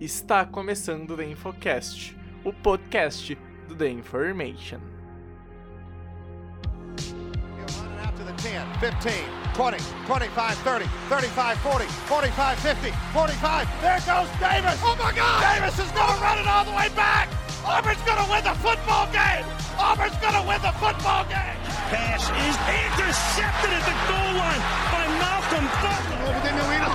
Está começando o The Infocast, o podcast do The Information. 10, 15, 20, 25, 30, 35, 40, 45, 50, 45. There goes Davis. Oh my God! Davis is going to run it all the way back. Auburn's going to win the football game. Auburn's going to win the football game. Pass is intercepted at the goal line by Malcolm Butler. Damian Williams, contra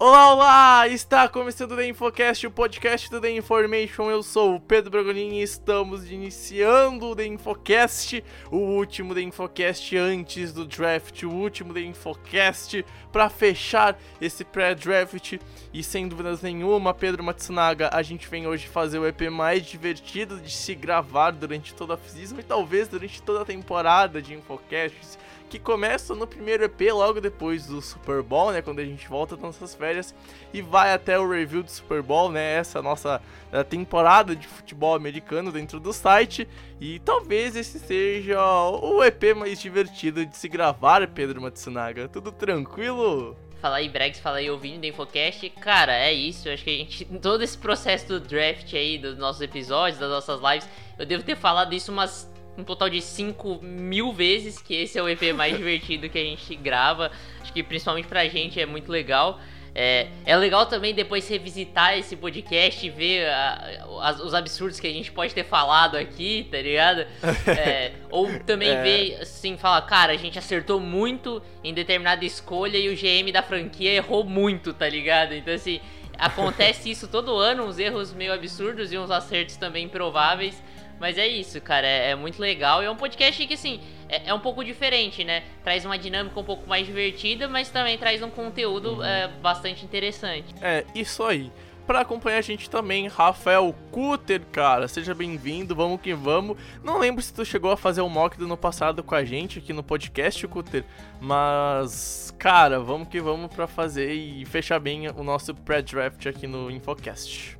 Olá, olá! Está começando o The Infocast, o podcast do The Information. Eu sou o Pedro Bragolini e estamos iniciando o The Infocast, o último The Infocast antes do draft, o último The Infocast para fechar esse pré-draft. E sem dúvidas nenhuma, Pedro Matsunaga, a gente vem hoje fazer o EP mais divertido de se gravar durante toda a season e talvez durante toda a temporada de Infocasts que começa no primeiro EP logo depois do Super Bowl, né, quando a gente volta das nossas férias e vai até o review do Super Bowl, né, essa nossa eh, temporada de futebol americano dentro do site e talvez esse seja o EP mais divertido de se gravar, Pedro Matsunaga. Tudo tranquilo? Fala aí, Bregs, fala aí, ouvindo do Infocast. Cara, é isso. Eu acho que a gente, todo esse processo do draft aí, dos nossos episódios, das nossas lives, eu devo ter falado isso umas um total de 5 mil vezes, que esse é o EP mais divertido que a gente grava. Acho que principalmente pra gente é muito legal. É, é legal também depois revisitar esse podcast e ver a, as, os absurdos que a gente pode ter falado aqui, tá ligado? É, ou também é. ver, assim, falar, cara, a gente acertou muito em determinada escolha e o GM da franquia errou muito, tá ligado? Então, assim, acontece isso todo ano, uns erros meio absurdos e uns acertos também improváveis. Mas é isso, cara, é, é, muito legal. E é um podcast que, assim, é, é, um pouco diferente, né? Traz uma dinâmica um pouco mais divertida, mas também traz um conteúdo uhum. é, bastante interessante. É, isso aí. Pra acompanhar a gente também, Rafael Cutter, cara, seja bem-vindo, vamos que vamos. Não lembro se tu chegou a fazer o mock do ano passado com a gente aqui no podcast, Cutter, mas, cara, vamos que vamos pra fazer e fechar bem o nosso pré-draft aqui no Infocast.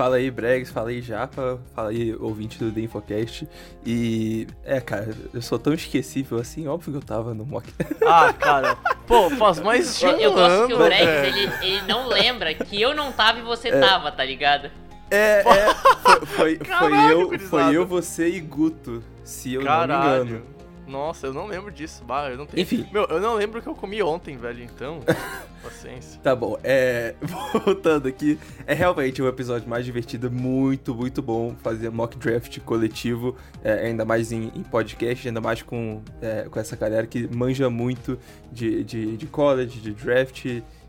Fala aí, Bregs, fala aí, Japa, fala aí, ouvinte do The Infocast. E, é, cara, eu sou tão esquecível assim, óbvio que eu tava no mock. Ah, cara, pô, faz mais de um Eu gosto que o Bregs, é. ele, ele não lembra que eu não tava e você é. tava, tá ligado? É, é, foi, foi, Caralho, foi eu, foi eu, você e Guto, se eu Caralho. não me engano. Nossa, eu não lembro disso. Bah, eu não tenho. Enfim. Meu, eu não lembro o que eu comi ontem, velho, então. paciência. Tá bom, é. Voltando aqui, é realmente um episódio mais divertido, muito, muito bom fazer mock draft coletivo, é, ainda mais em, em, podcast, ainda mais com, é, com essa galera que manja muito de, de, de college, de draft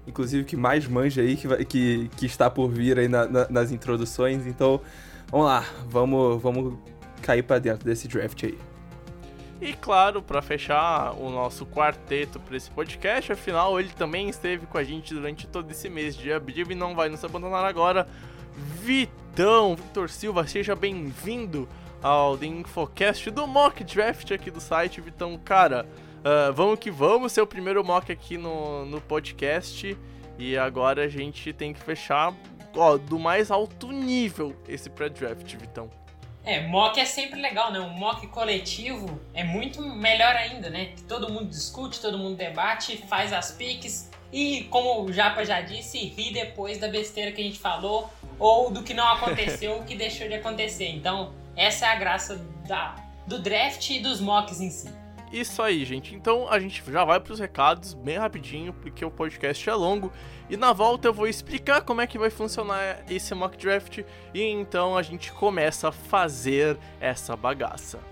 inclusive que mais manja aí, que, que, que está por vir aí na, na, nas introduções. Então, vamos lá, vamos, vamos cair para dentro desse draft aí. E claro, para fechar o nosso quarteto para esse podcast, afinal ele também esteve com a gente durante todo esse mês de abril e não vai nos abandonar agora. Vitão, Vitor Silva, seja bem-vindo ao The Infocast do Mock Draft aqui do site, Vitão. Cara, uh, vamos que vamos, seu primeiro mock aqui no, no podcast. E agora a gente tem que fechar ó, do mais alto nível esse pré-draft, Vitão. É, mock é sempre legal, né? Um mock coletivo é muito melhor ainda, né? Todo mundo discute, todo mundo debate, faz as piques e, como o Japa já disse, ri depois da besteira que a gente falou ou do que não aconteceu, o que deixou de acontecer. Então, essa é a graça da, do draft e dos mocks em si. Isso aí, gente. Então a gente já vai para os recados bem rapidinho, porque o podcast é longo. E na volta eu vou explicar como é que vai funcionar esse mock draft. E então a gente começa a fazer essa bagaça.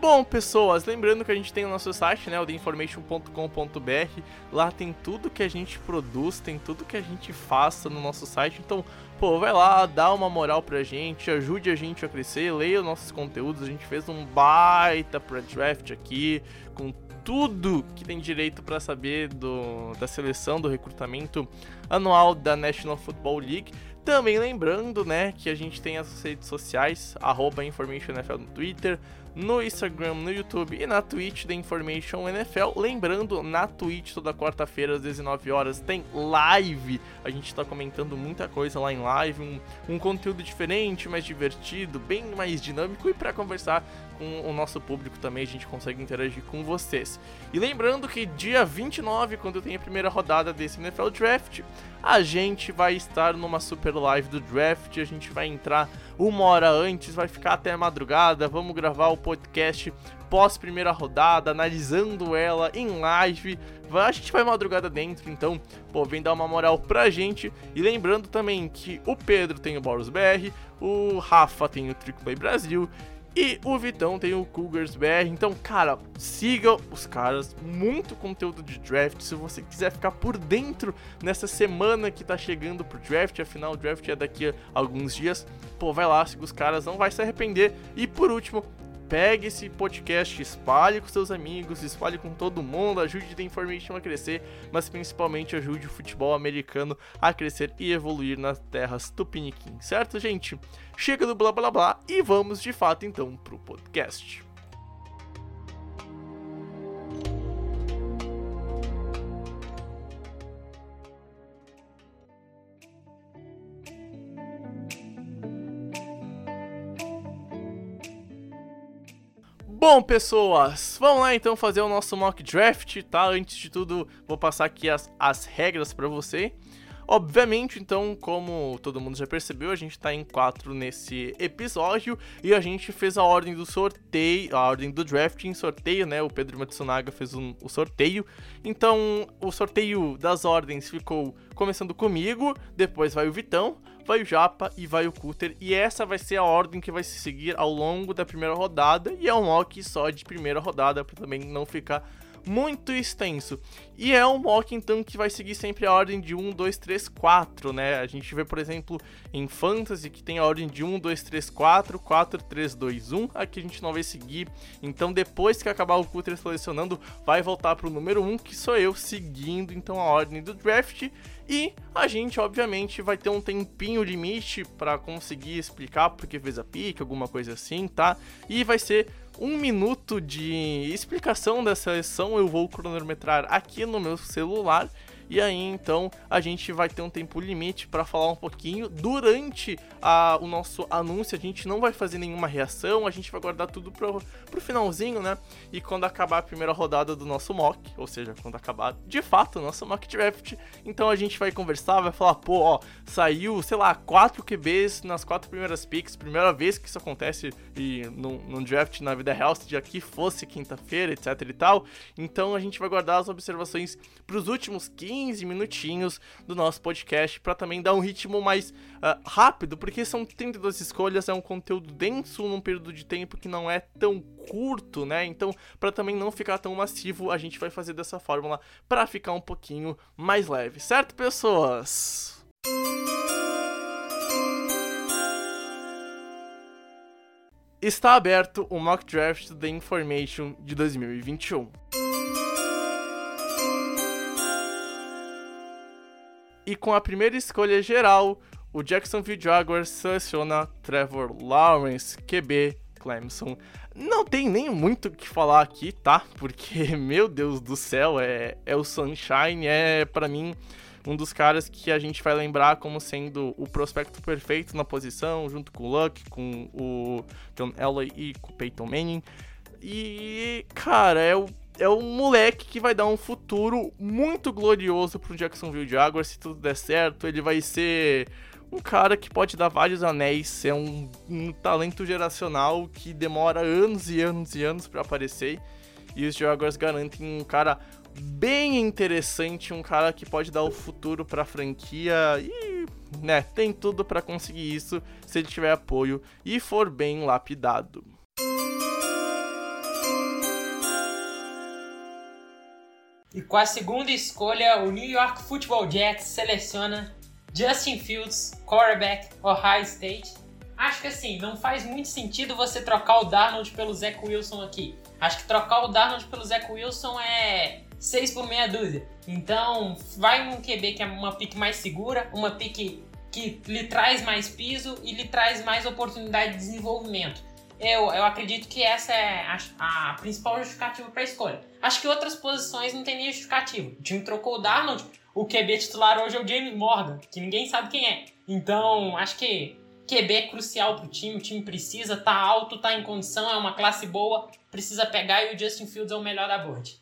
Bom, pessoas, lembrando que a gente tem o nosso site, né, o theinformation.com.br. Lá tem tudo que a gente produz, tem tudo que a gente faça no nosso site. Então, pô, vai lá, dá uma moral pra gente, ajude a gente a crescer, leia os nossos conteúdos. A gente fez um baita pré-draft aqui, com tudo que tem direito para saber do, da seleção, do recrutamento anual da National Football League. Também lembrando, né, que a gente tem as redes sociais, arroba InformationNFL no Twitter, no Instagram, no YouTube e na Twitch da Information NFL. Lembrando, na Twitch toda quarta-feira às 19 horas tem live. A gente tá comentando muita coisa lá em live, um, um conteúdo diferente, mais divertido, bem mais dinâmico e para conversar com o nosso público também a gente consegue interagir com vocês. E lembrando que dia 29, quando tem a primeira rodada desse NFL Draft, a gente vai estar numa super live do draft, a gente vai entrar uma hora antes, vai ficar até a madrugada, vamos gravar o podcast pós primeira rodada, analisando ela em live. A gente vai madrugada dentro, então, pô, vem dar uma moral pra gente. E lembrando também que o Pedro tem o Boros BR, o Rafa tem o Triple Brasil e o Vitão tem o Cougars BR. Então, cara, siga os caras. Muito conteúdo de draft. Se você quiser ficar por dentro nessa semana que tá chegando pro draft, afinal, o draft é daqui a alguns dias. Pô, vai lá, siga os caras, não vai se arrepender. E por último, pegue esse podcast, espalhe com seus amigos, espalhe com todo mundo, ajude The Information a crescer, mas principalmente ajude o futebol americano a crescer e evoluir nas terras tupiniquim, certo, gente? Chega do blá blá blá e vamos de fato então pro podcast. Bom, pessoas, vamos lá então fazer o nosso mock draft, tá? Antes de tudo, vou passar aqui as, as regras para você. Obviamente, então, como todo mundo já percebeu, a gente tá em quatro nesse episódio e a gente fez a ordem do sorteio, a ordem do draft em sorteio, né? O Pedro Matsunaga fez um, o sorteio. Então, o sorteio das ordens ficou começando comigo, depois vai o Vitão, vai o Japa e vai o Cutter. E essa vai ser a ordem que vai se seguir ao longo da primeira rodada. E é um mock só de primeira rodada, para também não ficar muito extenso. E é um mock então que vai seguir sempre a ordem de 1, 2, 3, 4, né? A gente vê, por exemplo, em Fantasy que tem a ordem de 1, 2, 3, 4, 4, 3, 2, 1. Aqui a gente não vai seguir. Então depois que acabar o Cutter selecionando, vai voltar para o número 1, que sou eu seguindo então a ordem do draft. E a gente, obviamente, vai ter um tempinho limite para conseguir explicar porque fez a pique, alguma coisa assim, tá? E vai ser um minuto de explicação dessa seleção eu vou cronometrar aqui no meu celular e aí então a gente vai ter um tempo limite para falar um pouquinho. Durante a, o nosso anúncio, a gente não vai fazer nenhuma reação, a gente vai guardar tudo pro, pro finalzinho, né? E quando acabar a primeira rodada do nosso mock, ou seja, quando acabar de fato o nosso mock draft, então a gente vai conversar, vai falar, pô, ó, saiu, sei lá, quatro QBs nas quatro primeiras picks, primeira vez que isso acontece e num, num draft na vida real, se aqui fosse quinta-feira, etc e tal. Então a gente vai guardar as observações pros últimos 15 15 minutinhos do nosso podcast para também dar um ritmo mais uh, rápido, porque são 32 escolhas, é um conteúdo denso num período de tempo que não é tão curto, né? Então, para também não ficar tão massivo, a gente vai fazer dessa fórmula para ficar um pouquinho mais leve, certo, pessoas? Está aberto o Mock Draft The Information de 2021. E com a primeira escolha geral, o Jacksonville Jaguars seleciona Trevor Lawrence, QB Clemson. Não tem nem muito o que falar aqui, tá? Porque, meu Deus do céu, é, é o Sunshine, é para mim um dos caras que a gente vai lembrar como sendo o prospecto perfeito na posição, junto com o Luck, com o John Elway e com o Peyton Manning. E, cara, é o é um moleque que vai dar um futuro muito glorioso pro Jacksonville Jaguars, se tudo der certo. Ele vai ser um cara que pode dar vários anéis, é um, um talento geracional que demora anos e anos e anos para aparecer. E os Jaguars garantem um cara bem interessante, um cara que pode dar o futuro para a franquia e, né, tem tudo para conseguir isso se ele tiver apoio e for bem lapidado. E com a segunda escolha, o New York Football Jets seleciona Justin Fields, quarterback, Ohio State. Acho que assim, não faz muito sentido você trocar o Darnold pelo Zach Wilson aqui. Acho que trocar o Darnold pelo Zach Wilson é 6 por meia dúzia. Então, vai num QB que é uma pick mais segura, uma pick que lhe traz mais piso e lhe traz mais oportunidade de desenvolvimento. Eu, eu acredito que essa é a, a principal justificativa para a escolha. Acho que outras posições não tem nem justificativa. O time trocou o Darnold, o QB titular hoje é o James Morgan, que ninguém sabe quem é. Então, acho que QB é crucial pro time, o time precisa, tá alto, tá em condição, é uma classe boa, precisa pegar e o Justin Fields é o melhor da board.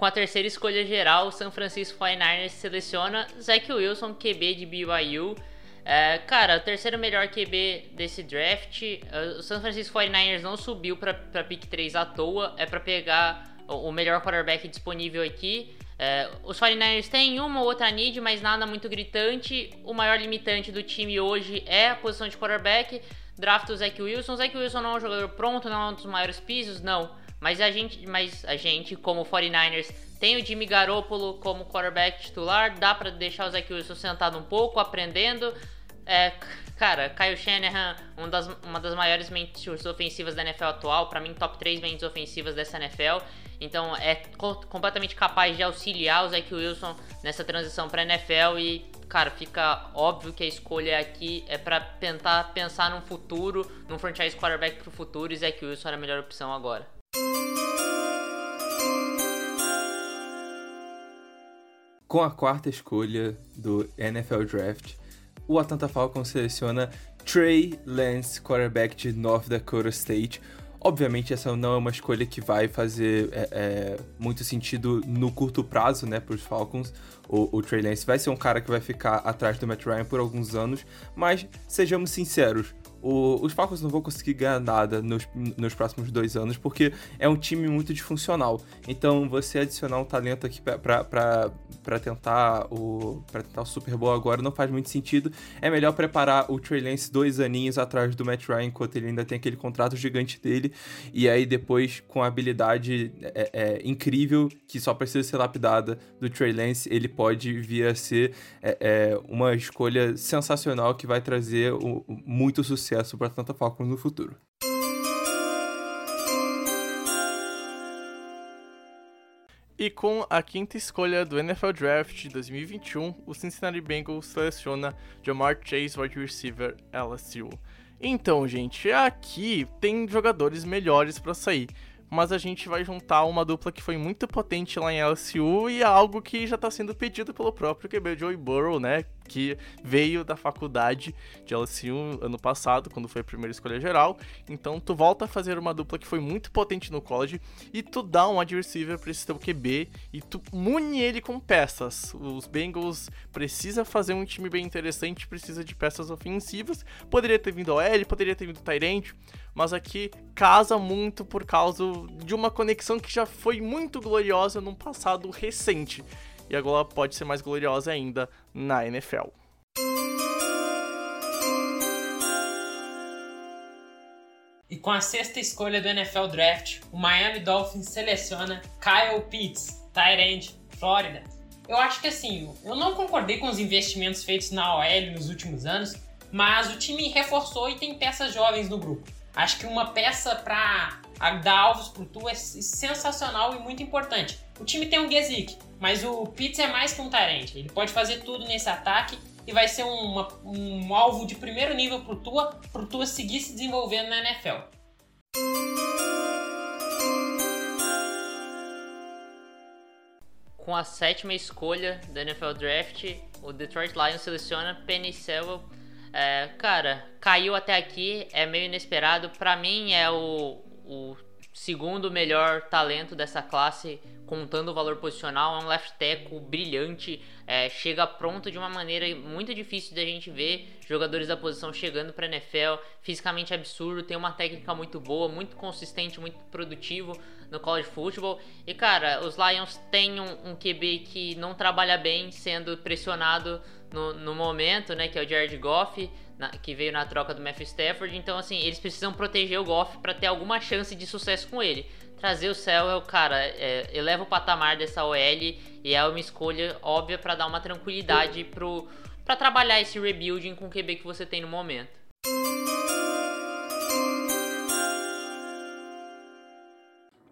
Com a terceira escolha geral, o San Francisco 49ers seleciona Zach Wilson, QB de BYU. É, cara, o terceiro melhor QB desse draft. Uh, o San Francisco 49ers não subiu para pick 3 à toa, é para pegar o melhor quarterback disponível aqui. É, os 49ers têm uma ou outra need, mas nada muito gritante. O maior limitante do time hoje é a posição de quarterback. Draft o Zach Wilson. O Zach Wilson não é um jogador pronto, não é um dos maiores pisos, não. Mas a gente, mas a gente como 49ers, tem o Jimmy Garoppolo como quarterback titular. Dá para deixar o Zach Wilson sentado um pouco, aprendendo. É, cara, Kyle Shanahan, uma das, uma das maiores mentes ofensivas da NFL atual, para mim top 3 mentes ofensivas dessa NFL. Então é co completamente capaz de auxiliar o Zach Wilson nessa transição para NFL e cara, fica óbvio que a escolha aqui é para tentar pensar num futuro, num franchise quarterback pro futuro e Zach Wilson era a melhor opção agora. Com a quarta escolha do NFL Draft, o Atlanta Falcons seleciona Trey Lance, quarterback de North Dakota State, Obviamente, essa não é uma escolha que vai fazer é, é, muito sentido no curto prazo, né, para os Falcons. O, o Trey Lance vai ser um cara que vai ficar atrás do Matt Ryan por alguns anos, mas sejamos sinceros, o, os Falcons não vão conseguir ganhar nada nos, nos próximos dois anos, porque é um time muito disfuncional. Então, você adicionar um talento aqui para tentar o para tentar o Super Bowl agora não faz muito sentido. É melhor preparar o Trey Lance dois aninhos atrás do Matt Ryan, enquanto ele ainda tem aquele contrato gigante dele. E aí, depois, com a habilidade é, é, incrível, que só precisa ser lapidada, do Trey Lance, ele pode vir a ser é, é uma escolha sensacional que vai trazer o, muito sucesso sucesso para Atlanta Falcons no futuro. E com a quinta escolha do NFL Draft de 2021, o Cincinnati Bengals seleciona Jamar Chase, wide receiver LSU. Então, gente, aqui tem jogadores melhores para sair mas a gente vai juntar uma dupla que foi muito potente lá em LSU e algo que já está sendo pedido pelo próprio QB Joey Burrow, né? Que veio da faculdade de LSU ano passado, quando foi a primeira escolha geral. Então tu volta a fazer uma dupla que foi muito potente no college e tu dá um wide para esse teu QB e tu mune ele com peças. Os Bengals precisa fazer um time bem interessante, precisa de peças ofensivas. Poderia ter vindo OL, poderia ter vindo Tyrant, mas aqui casa muito por causa de uma conexão que já foi muito gloriosa num passado recente e agora pode ser mais gloriosa ainda na NFL. E com a sexta escolha do NFL Draft, o Miami Dolphins seleciona Kyle Pitts, Tyrande, Flórida. Eu acho que assim, eu não concordei com os investimentos feitos na OL nos últimos anos, mas o time reforçou e tem peças jovens no grupo. Acho que uma peça para dar alvos pro Tu é sensacional e muito importante. O time tem um Gesick, mas o Pitts é mais que um Tyrant. Ele pode fazer tudo nesse ataque e vai ser uma, um alvo de primeiro nível pro Tua, pro Tua seguir se desenvolvendo na NFL. Com a sétima escolha da NFL Draft, o Detroit Lions seleciona Penny Sewell é, cara, caiu até aqui, é meio inesperado. Para mim é o, o segundo melhor talento dessa classe, contando o valor posicional. É um left tackle brilhante, é, chega pronto de uma maneira muito difícil da gente ver jogadores da posição chegando para NFL. Fisicamente absurdo, tem uma técnica muito boa, muito consistente, muito produtivo no college football. E cara, os Lions têm um, um QB que não trabalha bem, sendo pressionado no, no momento, né, que é o Jared Goff, na, que veio na troca do Matthew Stafford. Então, assim, eles precisam proteger o Goff para ter alguma chance de sucesso com ele. Trazer o Selwell, cara, é, eleva o patamar dessa OL e é uma escolha óbvia para dar uma tranquilidade para trabalhar esse rebuilding com o QB que você tem no momento.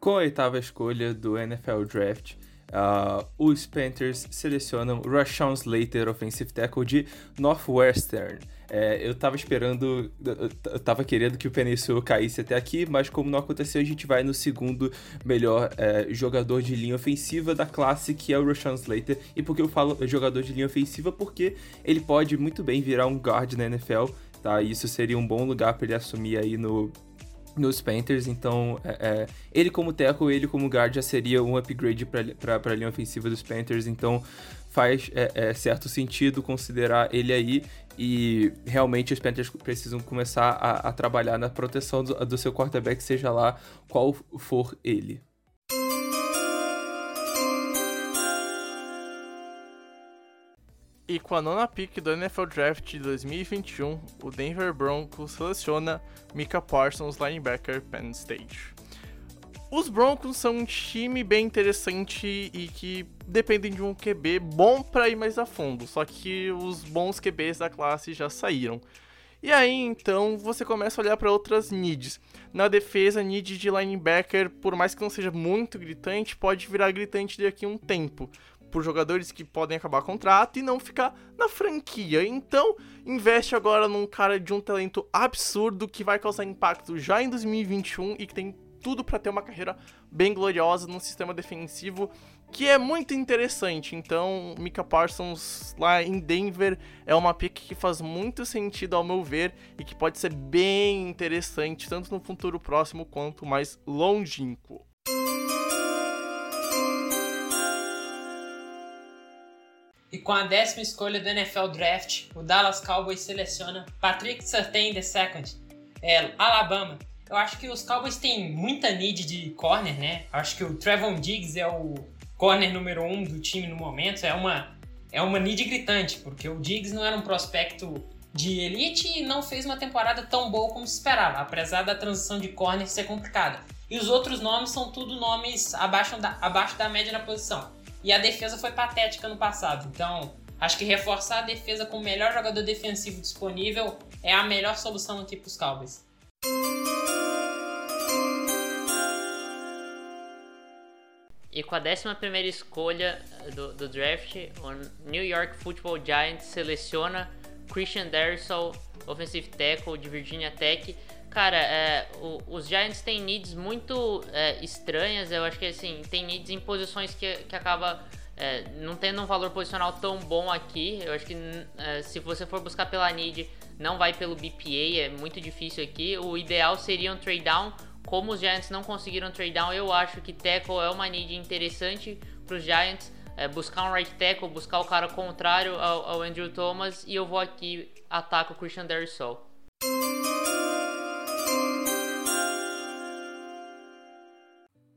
Com a oitava escolha do NFL Draft, Uh, os Panthers selecionam Rashawn Slater, offensive tackle de Northwestern. É, eu tava esperando, eu tava querendo que o Penicil caísse até aqui, mas como não aconteceu, a gente vai no segundo melhor é, jogador de linha ofensiva da classe, que é o Rashawn Slater. E por que eu falo jogador de linha ofensiva? Porque ele pode muito bem virar um guard na NFL, tá? Isso seria um bom lugar para ele assumir aí no, nos Panthers, então é, é, ele como tackle, ele como guard já seria um upgrade para a linha ofensiva dos Panthers, então faz é, é, certo sentido considerar ele aí e realmente os Panthers precisam começar a, a trabalhar na proteção do, do seu quarterback, seja lá qual for ele. E com a nona pick do NFL Draft de 2021, o Denver Broncos seleciona Mika Parsons, linebacker Penn State. Os Broncos são um time bem interessante e que dependem de um QB bom para ir mais a fundo, só que os bons QBs da classe já saíram. E aí então você começa a olhar para outras needs. Na defesa, need de linebacker, por mais que não seja muito gritante, pode virar gritante daqui a um tempo por jogadores que podem acabar contrato e não ficar na franquia. Então, investe agora num cara de um talento absurdo que vai causar impacto já em 2021 e que tem tudo para ter uma carreira bem gloriosa num sistema defensivo que é muito interessante. Então, Mika Parsons lá em Denver é uma pick que faz muito sentido ao meu ver e que pode ser bem interessante tanto no futuro próximo quanto mais longínquo. E com a décima escolha do NFL Draft, o Dallas Cowboys seleciona Patrick Surtain II, é, Alabama. Eu acho que os Cowboys têm muita need de corner, né? Acho que o Trevon Diggs é o corner número um do time no momento. É uma, é uma need gritante, porque o Diggs não era um prospecto de elite e não fez uma temporada tão boa como se esperava, apesar da transição de corner ser complicada. E os outros nomes são tudo nomes abaixo da, abaixo da média na posição. E a defesa foi patética no passado. Então, acho que reforçar a defesa com o melhor jogador defensivo disponível é a melhor solução aqui para os Cowboys. E com a 11 escolha do, do, draft, o New York Football Giants seleciona Christian Darrisaw, offensive tackle de Virginia Tech. Cara, é, o, os Giants têm needs muito é, estranhas. Eu acho que assim, tem needs em posições que, que acaba é, não tendo um valor posicional tão bom aqui. Eu acho que é, se você for buscar pela need, não vai pelo BPA, é muito difícil aqui. O ideal seria um trade down. Como os Giants não conseguiram trade down, eu acho que tackle é uma need interessante para os Giants. É, buscar um right tackle, buscar o cara contrário ao, ao Andrew Thomas. E eu vou aqui atacar o Christian Darrisaw.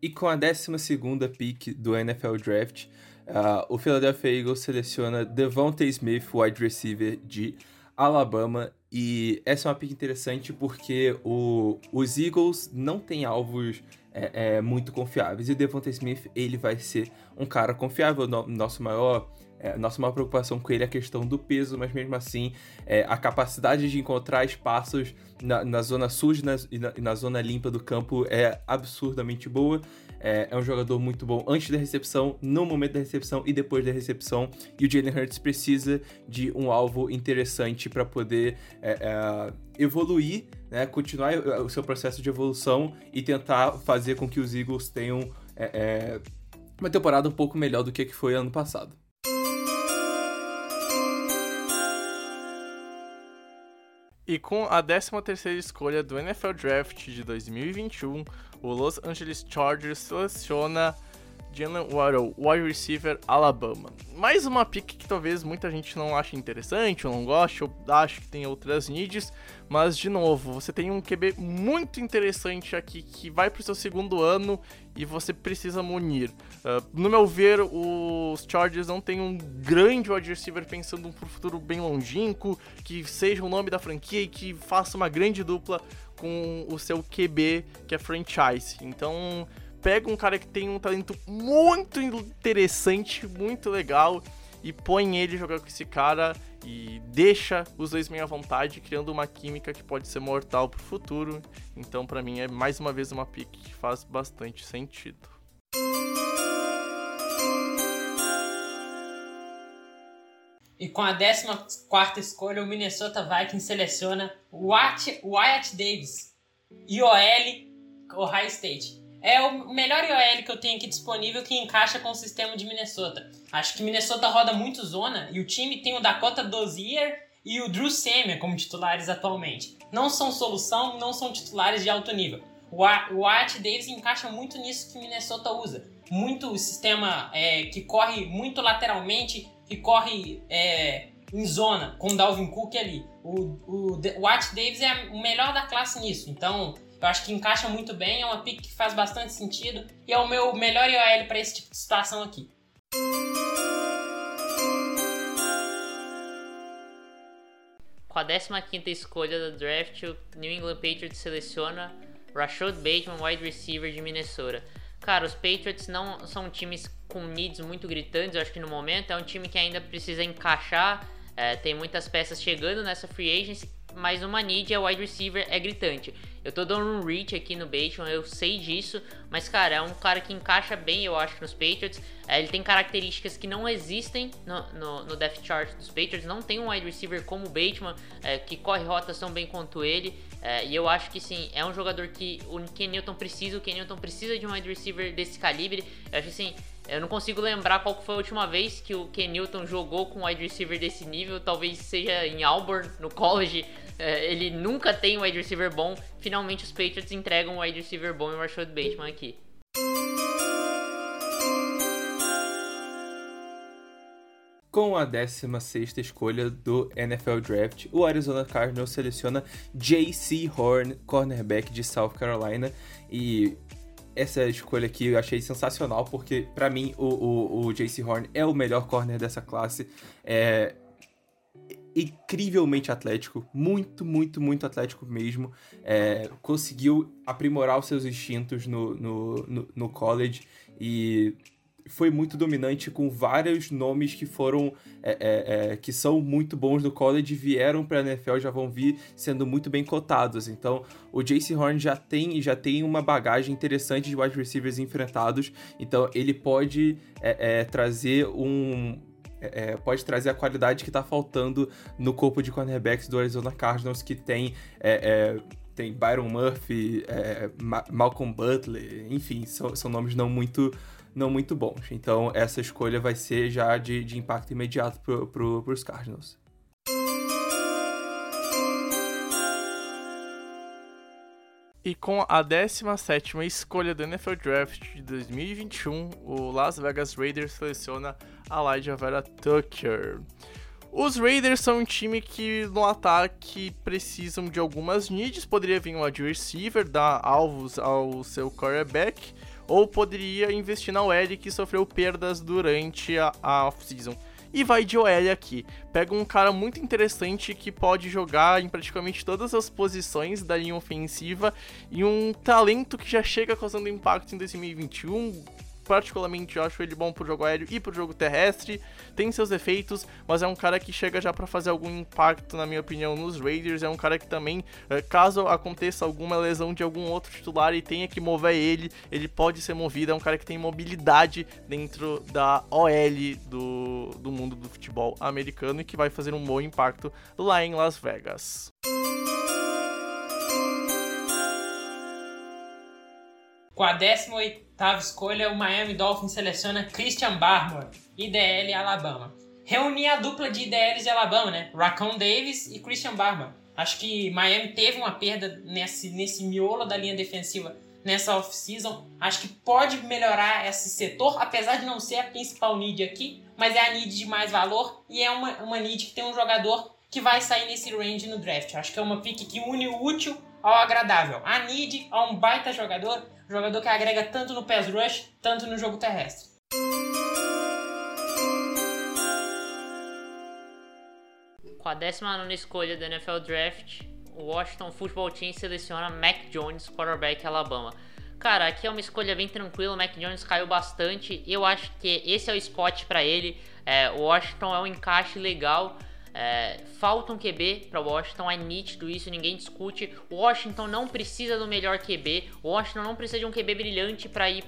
E com a 12 pick do NFL Draft, uh, o Philadelphia Eagles seleciona Devontae Smith, wide receiver de Alabama. E essa é uma pick interessante porque o, os Eagles não têm alvos é, é, muito confiáveis. E o Devontae Smith ele vai ser um cara confiável. No, nosso maior é, nossa maior preocupação com ele é a questão do peso, mas mesmo assim, é, a capacidade de encontrar espaços na, na zona suja na, e, na, na zona limpa do campo é absurdamente boa. É, é, um jogador muito bom antes da recepção, no momento da recepção e depois da recepção. E o Jalen Hurts precisa de um alvo interessante para poder é, é, evoluir, né, continuar o seu processo de evolução e tentar fazer com que os Eagles tenham é, é, uma temporada um pouco melhor do que foi ano passado. E com a 13ª escolha do NFL Draft de 2021, o Los Angeles Chargers seleciona Jalen Waddle, wide receiver Alabama. Mais uma pick que talvez muita gente não ache interessante ou não goste, eu acho que tem outras needs, mas de novo, você tem um QB muito interessante aqui que vai para o seu segundo ano e você precisa munir. Uh, no meu ver, os Chargers não têm um grande wide receiver pensando um futuro bem longínquo, que seja o nome da franquia e que faça uma grande dupla com o seu QB, que é franchise. Então, pega um cara que tem um talento muito interessante, muito legal, e põe ele jogar com esse cara e deixa os dois meio à vontade, criando uma química que pode ser mortal pro futuro. Então, para mim, é mais uma vez uma pick que faz bastante sentido. E com a 14 escolha, o Minnesota Vikings seleciona Wyatt, Wyatt Davis, IOL Ohio State. É o melhor IOL que eu tenho aqui disponível que encaixa com o sistema de Minnesota. Acho que Minnesota roda muito zona e o time tem o Dakota Dozier e o Drew Semia como titulares atualmente. Não são solução, não são titulares de alto nível. O Wyatt Davis encaixa muito nisso que Minnesota usa. Muito sistema é, que corre muito lateralmente, que corre é, em zona, com o Dalvin Cook ali. O, o, o Wyatt Davis é o melhor da classe nisso. Então, eu acho que encaixa muito bem, é uma pick que faz bastante sentido e é o meu melhor IOL para esse tipo de situação aqui. Com a 15 escolha da draft, o New England Patriots seleciona Rashad Bateman, wide receiver de Minnesota. Cara, os Patriots não são times com needs muito gritantes, eu acho que no momento é um time que ainda precisa encaixar, é, tem muitas peças chegando nessa free agency, mas uma need é wide receiver é gritante. Eu tô dando um reach aqui no Bateman, eu sei disso, mas cara, é um cara que encaixa bem, eu acho, nos Patriots. É, ele tem características que não existem no, no, no, depth chart dos Patriots. Não tem um wide receiver como o Bateman, é, que corre rotas tão bem quanto ele. É, e eu acho que sim, é um jogador que o Ken Newton precisa. O Ken Newton precisa de um wide receiver desse calibre. Eu acho que assim, eu não consigo lembrar qual foi a última vez que o Ken Newton jogou com um wide receiver desse nível. Talvez seja em Auburn, no college. É, ele nunca tem um wide receiver bom. Finalmente os Patriots entregam um wide receiver bom em Rashad Bateman aqui. Com a 16 escolha do NFL Draft, o Arizona Cardinals seleciona J.C. Horn, cornerback de South Carolina. E essa escolha aqui eu achei sensacional, porque para mim o, o, o J.C. Horn é o melhor corner dessa classe. É, incrivelmente atlético, muito, muito, muito atlético mesmo. É, conseguiu aprimorar os seus instintos no, no, no, no, college e foi muito dominante com vários nomes que foram é, é, é que são muito bons no college vieram para a NFL já vão vir sendo muito bem cotados. Então o Jace Horn já tem já tem uma bagagem interessante de wide receivers enfrentados. Então ele pode é, é, trazer um é, é, pode trazer a qualidade que está faltando no corpo de cornerbacks do Arizona Cardinals, que tem, é, é tem Byron Murphy, Malcolm Butler, enfim, são, são nomes não muito não muito bons. Então essa escolha vai ser já de, de impacto imediato para pro, os Cardinals. E com a 17 escolha do NFL Draft de 2021, o Las Vegas Raiders seleciona Elijah Vera Tucker. Os Raiders são um time que no ataque precisam de algumas needs. Poderia vir um wide receiver, dar alvos ao seu quarterback, ou poderia investir na OL que sofreu perdas durante a, a off-season e vai de OL aqui. Pega um cara muito interessante que pode jogar em praticamente todas as posições da linha ofensiva e um talento que já chega causando impacto em 2021 particularmente eu acho ele bom pro jogo aéreo e pro jogo terrestre. Tem seus efeitos, mas é um cara que chega já para fazer algum impacto, na minha opinião, nos Raiders. É um cara que também, eh, caso aconteça alguma lesão de algum outro titular e tenha que mover ele, ele pode ser movido. É um cara que tem mobilidade dentro da OL do, do mundo do futebol americano e que vai fazer um bom impacto lá em Las Vegas. Com a 18 escolha, o Miami Dolphins seleciona Christian Barmore, IDL Alabama. Reunir a dupla de IDLs de Alabama, né? Raccoon Davis e Christian Barmore. Acho que Miami teve uma perda nesse, nesse miolo da linha defensiva nessa off-season. Acho que pode melhorar esse setor, apesar de não ser a principal need aqui, mas é a need de mais valor e é uma, uma need que tem um jogador que vai sair nesse range no draft. Acho que é uma pick que une o útil ao agradável. A need a um baita jogador, Jogador que agrega tanto no pass rush, tanto no jogo terrestre. Com a 19 escolha do NFL Draft, o Washington Football Team seleciona Mac Jones, quarterback Alabama. Cara, aqui é uma escolha bem tranquila. O Mac Jones caiu bastante. Eu acho que esse é o spot para ele. É, o Washington é um encaixe legal. É, falta um QB para Washington, é nítido isso, ninguém discute. Washington não precisa do melhor QB, Washington não precisa de um QB brilhante para ir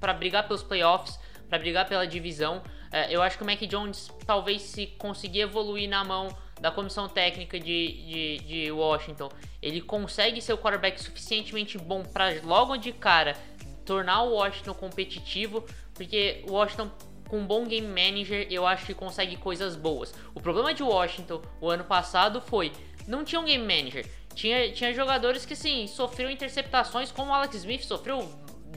para brigar pelos playoffs, para brigar pela divisão. É, eu acho que o Mac Jones, talvez se conseguir evoluir na mão da comissão técnica de, de, de Washington, ele consegue ser o quarterback suficientemente bom para logo de cara tornar o Washington competitivo, porque o Washington com um bom game manager, eu acho que consegue coisas boas. O problema de Washington o ano passado foi não tinha um game manager. Tinha, tinha jogadores que sim, sofreram interceptações, como o Alex Smith sofreu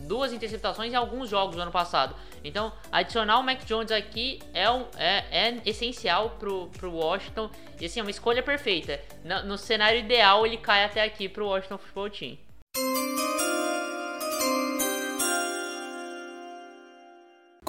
duas interceptações em alguns jogos do ano passado. Então, adicionar o Mac Jones aqui é, um, é, é essencial pro, pro Washington. E assim, é uma escolha perfeita. No, no cenário ideal, ele cai até aqui pro Washington Football Team.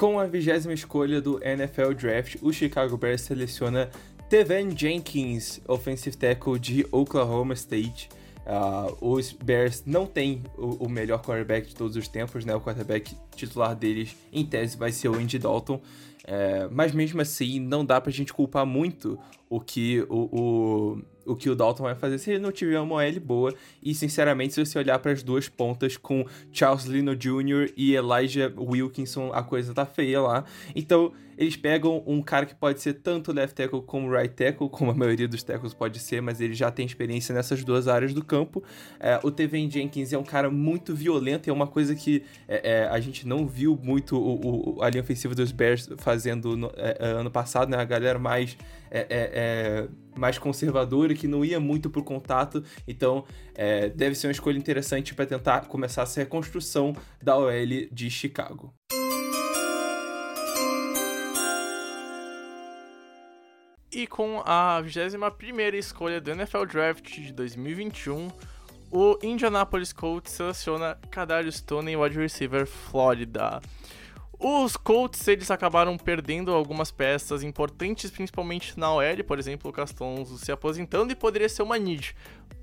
Com a vigésima escolha do NFL Draft, o Chicago Bears seleciona Teven Jenkins, offensive tackle de Oklahoma State. Uh, os Bears não têm o, o, melhor quarterback de todos os tempos, né? O quarterback titular deles, em tese, vai ser o Andy Dalton. É, mas mesmo assim, não dá pra gente culpar muito o que o, o o que o Dalton vai fazer se ele não tiver uma OL boa. E, sinceramente, se você olhar para as duas pontas com Charles Lino Jr. e Elijah Wilkinson, a coisa tá feia lá. Então, eles pegam um cara que pode ser tanto left tackle como right tackle, como a maioria dos tackles pode ser, mas ele já tem experiência nessas duas áreas do campo. É, o Teven Jenkins é um cara muito violento, é uma coisa que é, é, a gente não viu muito o, o, a linha ofensiva dos Bears fazendo no, é, é, ano passado, né? A galera mais é, é, é, mais conservadora, que não ia muito pro contato. Então, é, deve ser uma escolha interessante para tentar começar essa reconstrução da OL de Chicago. E com a 21 escolha do NFL Draft de 2021, o Indianapolis Colts seleciona Kadarius Stone, wide receiver Florida. Os Colts, eles acabaram perdendo algumas peças importantes, principalmente na OL, por exemplo, o Castonzo se aposentando e poderia ser uma need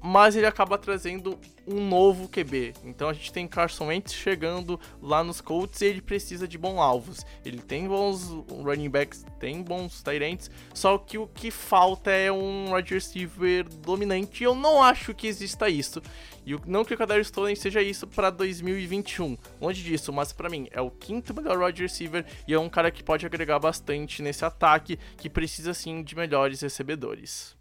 mas ele acaba trazendo um novo QB. Então a gente tem Carson Wentz chegando lá nos Colts e ele precisa de bons alvos. Ele tem bons running backs, tem bons tight só que o que falta é um wide receiver dominante e eu não acho que exista isso. E não que o Kadarius Stone seja isso para 2021, longe disso, mas para mim é o quinto melhor wide receiver e é um cara que pode agregar bastante nesse ataque que precisa sim de melhores recebedores.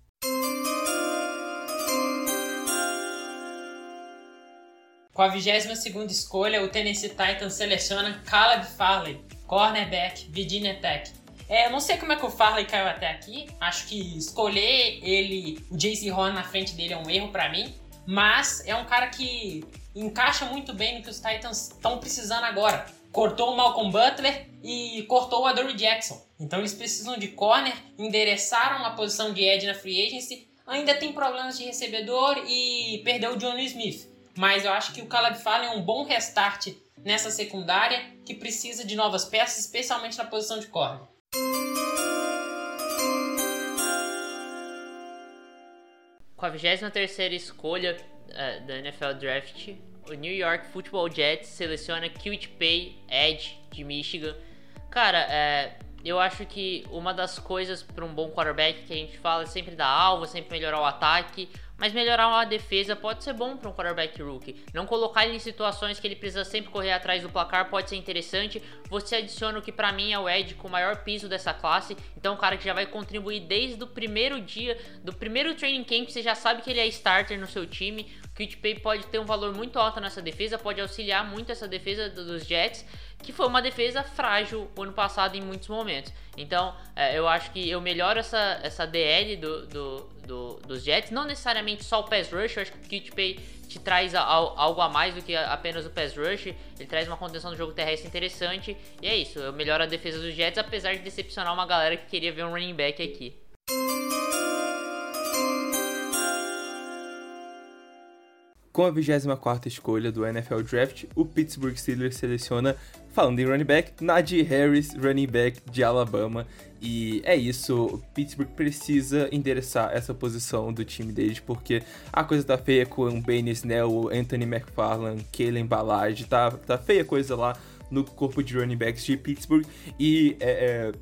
Com a 22 escolha, o Tennessee Titans seleciona Caleb Farley, cornerback, Virginia Tech. É, eu não sei como é que o Farley caiu até aqui. Acho que escolher ele, o JC Horn na frente dele é um erro para mim. Mas é um cara que encaixa muito bem no que os Titans estão precisando agora. Cortou o Malcolm Butler e cortou o Adoree Jackson. Então eles precisam de corner, endereçaram a posição de Ed na free agency. Ainda tem problemas de recebedor e perdeu o Johnny Smith mas eu acho que o Caleb Fallen é um bom restart nessa secundária que precisa de novas peças, especialmente na posição de corner. Com a 23 escolha uh, da NFL Draft, o New York Football Jets seleciona Qt Pay Edge de Michigan. Cara, é, eu acho que uma das coisas para um bom quarterback que a gente fala é sempre dar alvo, sempre melhorar o ataque. Mas melhorar uma defesa pode ser bom para um quarterback rookie. Não colocar ele em situações que ele precisa sempre correr atrás do placar pode ser interessante. Você adiciona o que para mim é o Ed com o maior piso dessa classe. Então, um cara que já vai contribuir desde o primeiro dia, do primeiro training camp, você já sabe que ele é starter no seu time. O QTPay pode ter um valor muito alto nessa defesa, pode auxiliar muito essa defesa dos Jets que foi uma defesa frágil ano passado em muitos momentos. Então, é, eu acho que eu melhoro essa, essa DL do, do, do, dos Jets, não necessariamente só o pass rush, eu acho que o Kitpay te traz algo a mais do que apenas o pass rush, ele traz uma contenção do jogo terrestre interessante, e é isso, eu melhoro a defesa dos Jets, apesar de decepcionar uma galera que queria ver um running back aqui. Com a 24 escolha do NFL Draft, o Pittsburgh Steelers seleciona, falando em running back, Najee Harris, running back de Alabama. E é isso, o Pittsburgh precisa endereçar essa posição do time deles, porque a coisa tá feia com o Benny Snell, Anthony McFarland, Kalen Ballard, tá, tá feia coisa lá no corpo de running backs de Pittsburgh. E é, é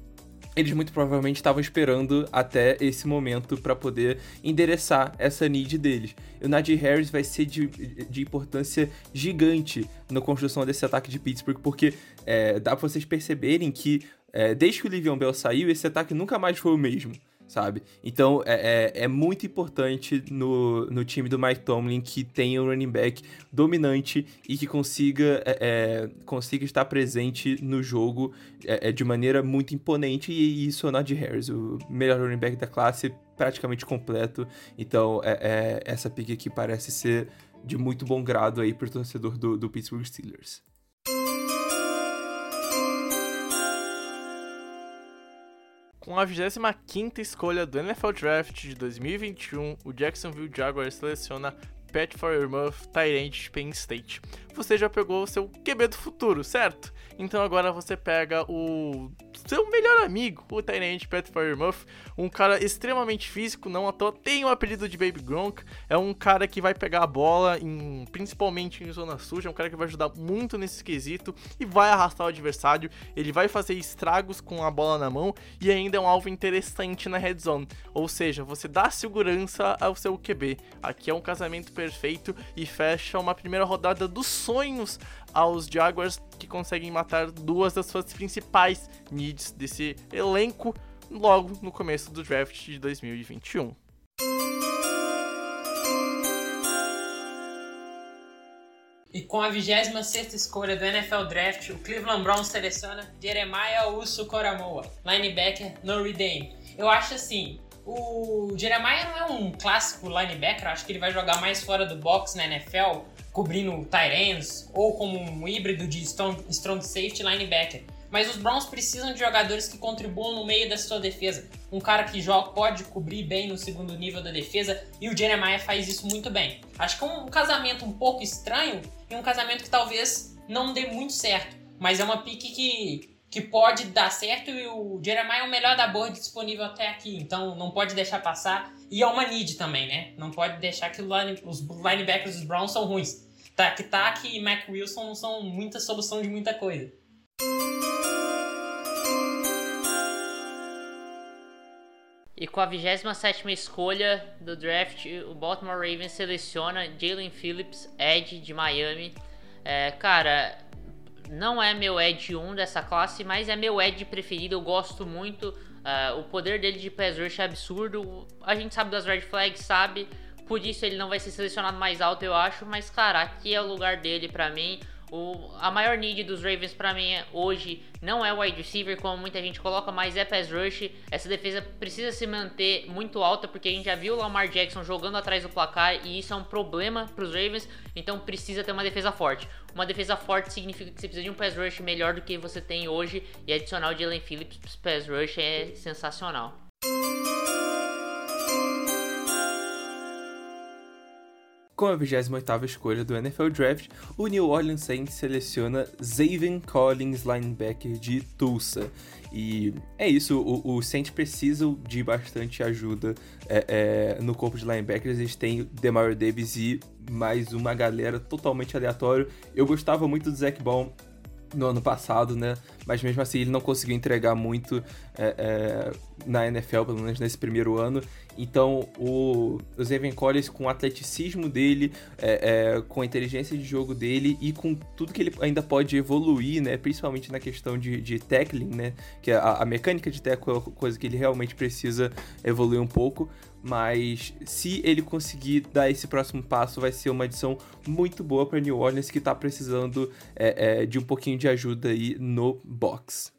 eles muito provavelmente estavam esperando até esse momento para poder endereçar essa need deles. E o Najee Harris vai ser de, de importância gigante na construção desse ataque de Pittsburgh, porque é, dá pra vocês perceberem que é, desde que o Livion Bell saiu, esse ataque nunca mais foi o mesmo sabe? Então é, é, é, muito importante no, no time do Mike Tomlin que tenha um running back dominante e que consiga, é, é consiga estar presente no jogo é, é, de maneira muito imponente. E isso é o Najee Harris, o melhor running back da classe, praticamente completo. Então essa pick aqui parece ser de muito bom grado aí para o torcedor do, do Pittsburgh Steelers. Com a 25ª escolha do NFL Draft de 2021, o Jacksonville Jaguars seleciona Pat Fryermuth, Tyrant Penn State. Você já pegou o seu QB do futuro, certo? Então agora você pega o seu melhor amigo, o Tyrant Pat Fryermuth, um cara extremamente físico, não à toa tem o apelido de Baby Gronk, é um cara que vai pegar a bola, em, principalmente em zona suja, é um cara que vai ajudar muito nesse quesito e vai arrastar o adversário, ele vai fazer estragos com a bola na mão e ainda é um alvo interessante na red zone, ou seja, você dá segurança ao seu QB. Aqui é um casamento perfeito e fecha uma primeira rodada dos sonhos aos Jaguars que conseguem matar duas das suas principais needs desse elenco logo no começo do draft de 2021. E com a 26 escolha do NFL Draft, o Cleveland Browns seleciona Jeremiah Uso Coramoa, linebacker Notre Dame. Eu acho assim, o Jeremiah não é um clássico linebacker, acho que ele vai jogar mais fora do box na NFL, cobrindo tight ends, ou como um híbrido de strong, strong safety linebacker. Mas os Browns precisam de jogadores que contribuam no meio da sua defesa. Um cara que joga, pode cobrir bem no segundo nível da defesa e o Jeremiah faz isso muito bem. Acho que é um casamento um pouco estranho e um casamento que talvez não dê muito certo. Mas é uma pique que que pode dar certo e o Jeremiah é o melhor da board disponível até aqui, então não pode deixar passar. E é uma need também, né? Não pode deixar que os linebackers dos Browns são ruins. Tak Tak e Mac Wilson não são muita solução de muita coisa. E com a 27 escolha do draft, o Baltimore Ravens seleciona Jalen Phillips, Edge de Miami. É, cara, não é meu Edge 1 dessa classe, mas é meu Edge preferido. Eu gosto muito. Uh, o poder dele de pass rush é absurdo. A gente sabe das red flags, sabe. Por isso ele não vai ser selecionado mais alto, eu acho. Mas, cara, aqui é o lugar dele para mim. O, a maior need dos Ravens para mim é, hoje não é o wide receiver, como muita gente coloca, mas é pass rush. Essa defesa precisa se manter muito alta, porque a gente já viu o Lamar Jackson jogando atrás do placar e isso é um problema para os Ravens, então precisa ter uma defesa forte. Uma defesa forte significa que você precisa de um pass rush melhor do que você tem hoje e adicionar o Jalen Phillips pass rush é sensacional. Com a 28ª escolha do NFL Draft, o New Orleans Saints seleciona Zaven Collins, linebacker de Tulsa. E é isso, o, o Saints precisam de bastante ajuda é, é, no corpo de linebackers. Eles têm Demario Davis e mais uma galera totalmente aleatório. Eu gostava muito do Zach Baum no ano passado, né? Mas mesmo assim ele não conseguiu entregar muito é, é, na NFL, pelo menos nesse primeiro ano. Então o, o Zevin Collins, com o atleticismo dele, é, é, com a inteligência de jogo dele e com tudo que ele ainda pode evoluir, né? Principalmente na questão de, de tackling, né? Que a, a mecânica de tackle é coisa que ele realmente precisa evoluir um pouco mas se ele conseguir dar esse próximo passo, vai ser uma adição muito boa para New Orleans que está precisando é, é, de um pouquinho de ajuda aí no box.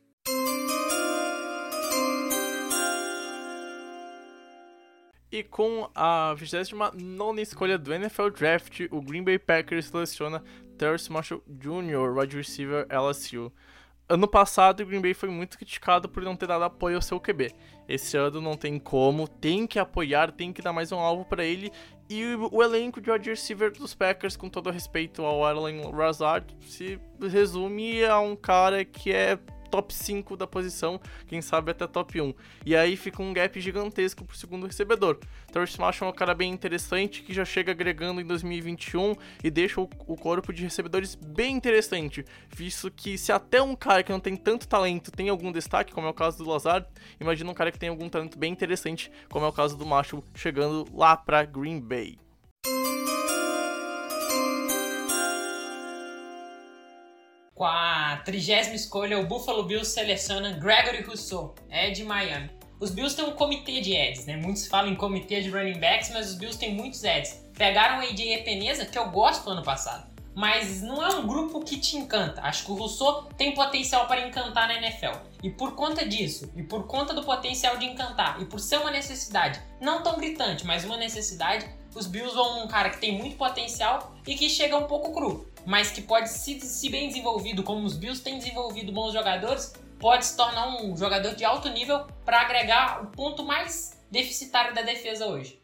E com a 29 escolha do NFL Draft, o Green Bay Packers seleciona Terrence Marshall Jr., wide receiver LSU. Ano passado, o Green Bay foi muito criticado por não ter dado apoio ao seu QB. Esse ano não tem como, tem que apoiar, tem que dar mais um alvo para ele. E o elenco de wide receiver dos Packers, com todo respeito ao Allen Razard, se resume a um cara que é top 5 da posição, quem sabe até top 1. E aí fica um gap gigantesco pro segundo recebedor. Terrence Marshall é um cara bem interessante que já chega agregando em 2021 e deixa o, o corpo de recebedores bem interessante, visto que se até um cara que não tem tanto talento tem algum destaque, como é o caso do Lazard, imagina um cara que tem algum talento bem interessante, como é o caso do Marshall chegando lá para Green Bay. Com a trigésima escolha, o Buffalo Bills seleciona Gregory Rousseau, Ed Miami. Os Bills têm um comitê de Eds, né? Muitos falam em comitê de running backs, mas os Bills têm muitos Eds. Pegaram o AJ Epeneza, que eu gosto do ano passado, mas não é um grupo que te encanta. Acho que o Rousseau tem potencial para encantar na NFL. E por conta disso, e por conta do potencial de encantar, e por ser uma necessidade, não tão gritante, mas uma necessidade, os Bills vão um cara que tem muito potencial e que chega um pouco cru mas que pode, se, se bem desenvolvido, como os Bills têm desenvolvido bons jogadores, pode se tornar um jogador de alto nível para agregar o ponto mais deficitário da defesa hoje.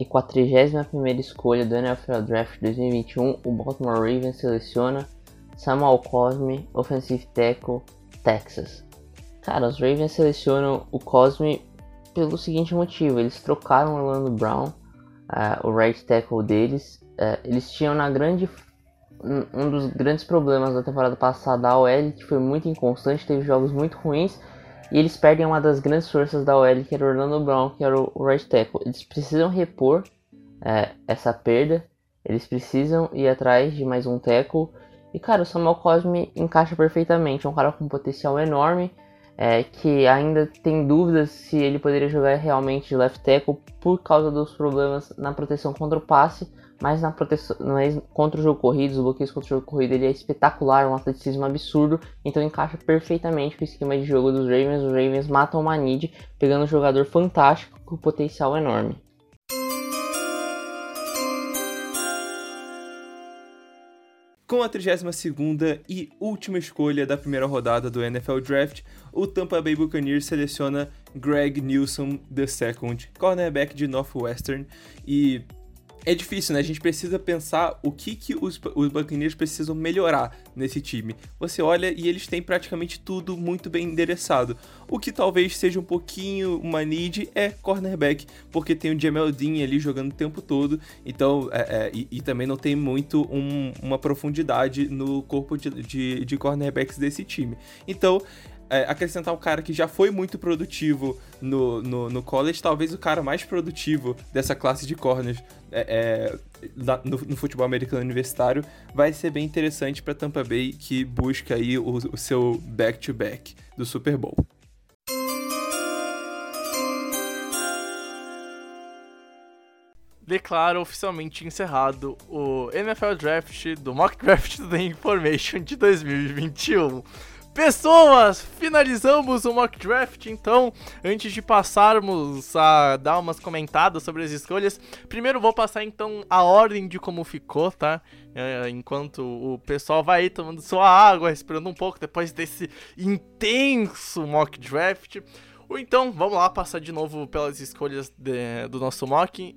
E com a 31 escolha do NFL Draft 2021, o Baltimore Ravens seleciona Samuel Cosme, Offensive Tackle, Texas. Cara, os Ravens selecionam o Cosme pelo seguinte motivo: eles trocaram o Orlando Brown, uh, o right tackle deles. Uh, eles tinham na grande um, dos grandes problemas da temporada passada a OL, que foi muito inconstante, teve jogos muito ruins. E eles perdem uma das grandes forças da OL, que era o Orlando Brown, que era o, right tackle. Eles precisam repor uh, essa perda. Eles precisam ir atrás de mais um tackle. E cara, o Samuel Cosme encaixa perfeitamente. É um cara com um potencial enorme é, que ainda tem dúvidas se ele poderia jogar realmente de left tackle por causa dos problemas na proteção contra o passe, mas na proteção mas contra o jogo corrido, os bloqueios contra o jogo corrido, ele é espetacular, um atleticismo absurdo, então encaixa perfeitamente com o esquema de jogo dos Ravens. Os Ravens matam o Manid, pegando um jogador fantástico com potencial enorme. Com a 32ª e última escolha da primeira rodada do NFL Draft, o Tampa Bay Buccaneers seleciona Greg Nilsson II, cornerback de Northwestern, e é difícil, né? A gente precisa pensar o que, que os, os Buccaneers precisam melhorar nesse time. Você olha e eles têm praticamente tudo muito bem endereçado. O que talvez seja um pouquinho uma need é cornerback, porque tem o Jamel Dean ali jogando o tempo todo, então, é, é, e, e, também não tem muito um, uma profundidade no corpo de, de, de cornerbacks desse time. Então, é, acrescentar um cara que já foi muito produtivo no, no, no, college, talvez o cara mais produtivo dessa classe de corners é, é, no, no, futebol americano universitário, vai ser bem interessante para Tampa Bay que busca aí o, o seu back-to-back -back do Super Bowl. declaro oficialmente encerrado o NFL Draft do Mock Draft do The Information de 2021. Pessoas, finalizamos o mock draft, então, antes de passarmos a dar umas comentadas sobre as escolhas, primeiro vou passar então a ordem de como ficou, tá? É, enquanto o pessoal vai aí tomando sua água, respirando um pouco depois desse intenso mock draft. Ou então, vamos lá passar de novo pelas escolhas de, do nosso mock.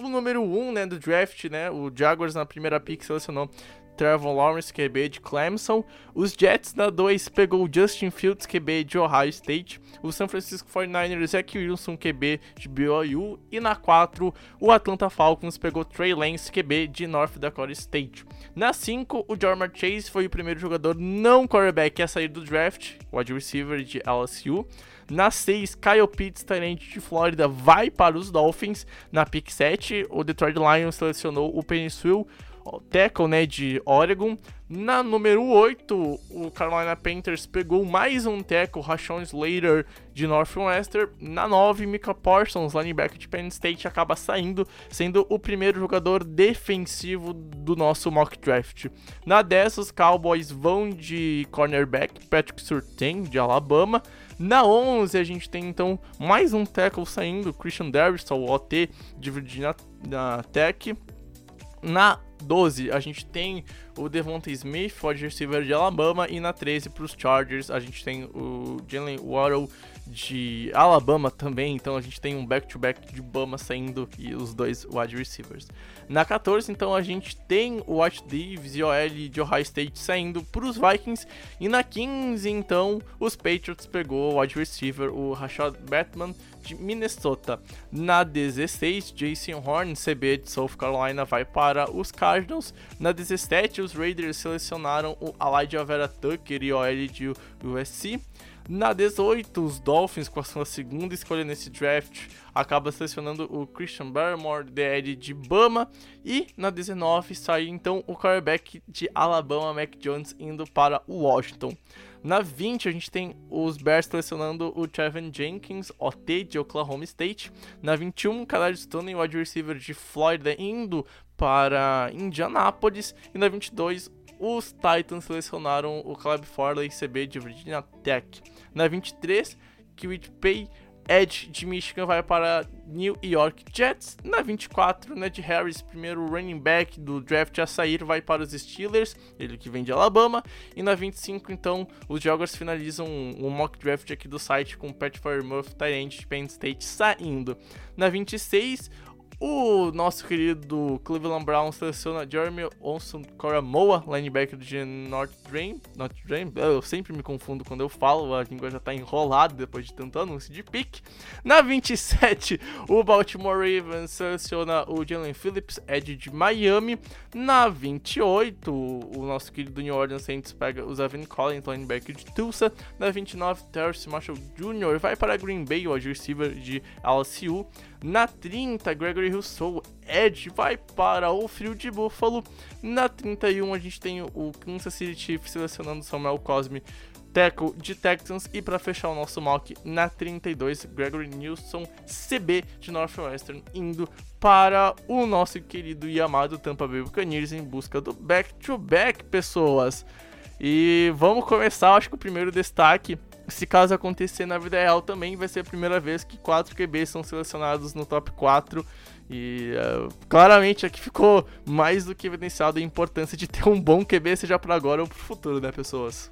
O número 1, um, né, do draft, né, o Jaguars na primeira pick selecionou Trevor Lawrence, QB de Clemson. Os Jets na 2 pegou Justin Fields, QB de Ohio State. O San Francisco 49ers, Zach Wilson, QB de BYU. E na 4, o Atlanta Falcons pegou Trey Lance, QB de North Dakota State. Na 5, o Jormar Chase foi o primeiro jogador não quarterback a sair do draft, wide receiver de LSU. Na 6, Kyle Pitts, tenente de Flórida, vai para os Dolphins. Na pick 7, o Detroit Lions selecionou o Penicil tackle né, de Oregon. Na número 8, o Carolina Panthers pegou mais um tackle, Rashawn Slater de Northwestern. Na 9, Mika Parsons, linebacker de Penn State, acaba saindo, sendo o primeiro jogador defensivo do nosso mock draft. Na 10, os Cowboys vão de cornerback, Patrick Surtain, de Alabama. Na 11, a gente tem então mais um tackle saindo, Christian o OT de Virginia Tech. Na 12, a gente tem o Devonta Smith, wide receiver de Alabama, e na 13 para os Chargers a gente tem o Jalen Waddle de Alabama também, então a gente tem um back-to-back de Bama saindo e os dois wide receivers. Na 14, então, a gente tem o Watch Davis e OL de Ohio State saindo para os Vikings. E na 15, então, os Patriots pegou o wide receiver, o Rashad Batman de Minnesota. Na 16, Jason Horn, CB de South Carolina, vai para os Cardinals. Na 17, os Raiders selecionaram o Elijah Vera Tucker e OL de USC. Na 18, os Dolphins, com a sua segunda escolha nesse draft, acaba selecionando o Christian Barrymore, DL de Bama. E na 19, sai então o quarterback de Alabama, Mac Jones, indo para o Washington. Na 20, a gente tem os Bears selecionando o Trevin Jenkins, OT de Oklahoma State. Na 21, Kadar Stone, wide receiver de Florida, indo para Indianapolis. E na 22, os Titans selecionaram o Caleb Farley, CB de Virginia Tech. Na 23, Kiwit Pay Edge de Michigan vai para New York Jets. Na 24, Ned Harris, primeiro running back do draft a sair, vai para os Steelers, ele que vem de Alabama. E na 25, então, os Joggers finalizam um mock draft aqui do site com Pat Firemuth, Tyrant de Penn State saindo. Na 26, o nosso querido Cleveland Browns seleciona Jeremy Olson Coramoa, linebacker de Notre Dame. Notre Dame, eu sempre me confundo quando eu falo, a língua já tá enrolada depois de tanto anúncio de pique. Na 27, o Baltimore Ravens seleciona o Jalen Phillips, Ed de Miami. Na 28, o nosso querido New Orleans Saints pega o Zavin Collins, linebacker de Tulsa. Na 29, Terrence Marshall Jr. vai para Green Bay, o wide receiver de LSU. Na 30, Gregory Rousseau, Edge, vai para o Frio de Buffalo. Na 31, a gente tem o Kansas City Chiefs selecionando Samuel Cosme, tackle de Texans. E para fechar o nosso mock, na 32, Gregory Nilsson, CB de Northwestern, indo para o nosso querido e amado Tampa Bay Buccaneers em busca do back-to-back, -back, pessoas. E vamos começar, acho que o primeiro destaque se caso acontecer na vida real também vai ser a primeira vez que quatro QBs são selecionados no top 4 e uh, claramente aqui ficou mais do que evidenciado a importância de ter um bom QB, seja para agora ou para o futuro, né, pessoas?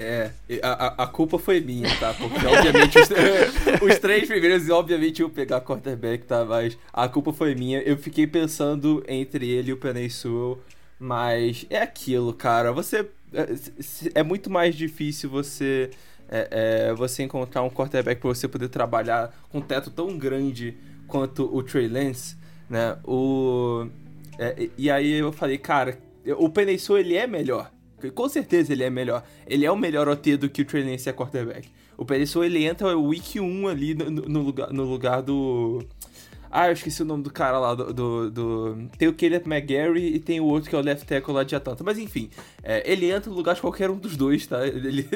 É, a, a culpa foi minha, tá? Porque obviamente os, os, três primeiros, obviamente, eu pegar quarterback, tá? Mas a culpa foi minha. Eu fiquei pensando entre ele e o Penny Sewell, mas é aquilo, cara. Você. É, é muito mais difícil você é, é, você encontrar um quarterback para você poder trabalhar com um teto tão grande quanto o Trey Lance, né? O, é, e aí eu falei, cara, o Penesso ele é melhor. Com certeza ele é melhor. Ele é o melhor OT do que o Trey Lance é quarterback. O Penesso ele entra week 1 ali no, no, lugar, no lugar do ah, eu esqueci o nome do cara lá do. do, do... Tem o Kenneth McGarry e tem o outro que é o left tackle lá de Atlanta. Mas enfim, é, ele entra no lugar de qualquer um dos dois, tá? Ele,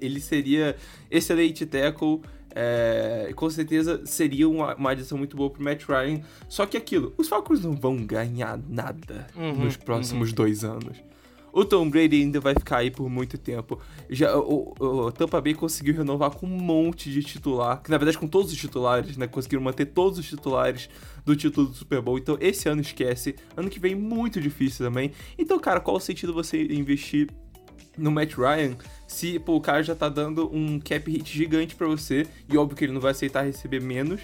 ele seria excelente tackle. É, com certeza seria uma, uma adição muito boa pro Matt Ryan. Só que aquilo, os Falcons não vão ganhar nada uhum, nos próximos uhum. dois anos. O Tom Brady ainda vai ficar aí por muito tempo. Já, o, o, Tampa Bay conseguiu renovar com um monte de titular, que na verdade com todos os titulares, né? Conseguiram manter todos os titulares do título do Super Bowl. Então esse ano esquece. Ano que vem muito difícil também. Então, cara, qual o sentido você investir no Matt Ryan se pô, o cara já tá dando um cap hit gigante para você? E óbvio que ele não vai aceitar receber menos.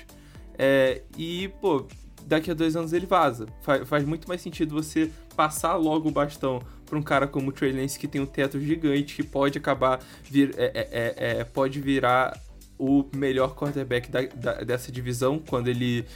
É, e, pô, daqui a dois anos ele vaza. Faz, faz muito mais sentido você passar logo o bastão para um cara como o Trey Lance que tem um teto gigante que pode acabar vir, é, é, é, é, pode virar o melhor quarterback da, da, dessa divisão quando ele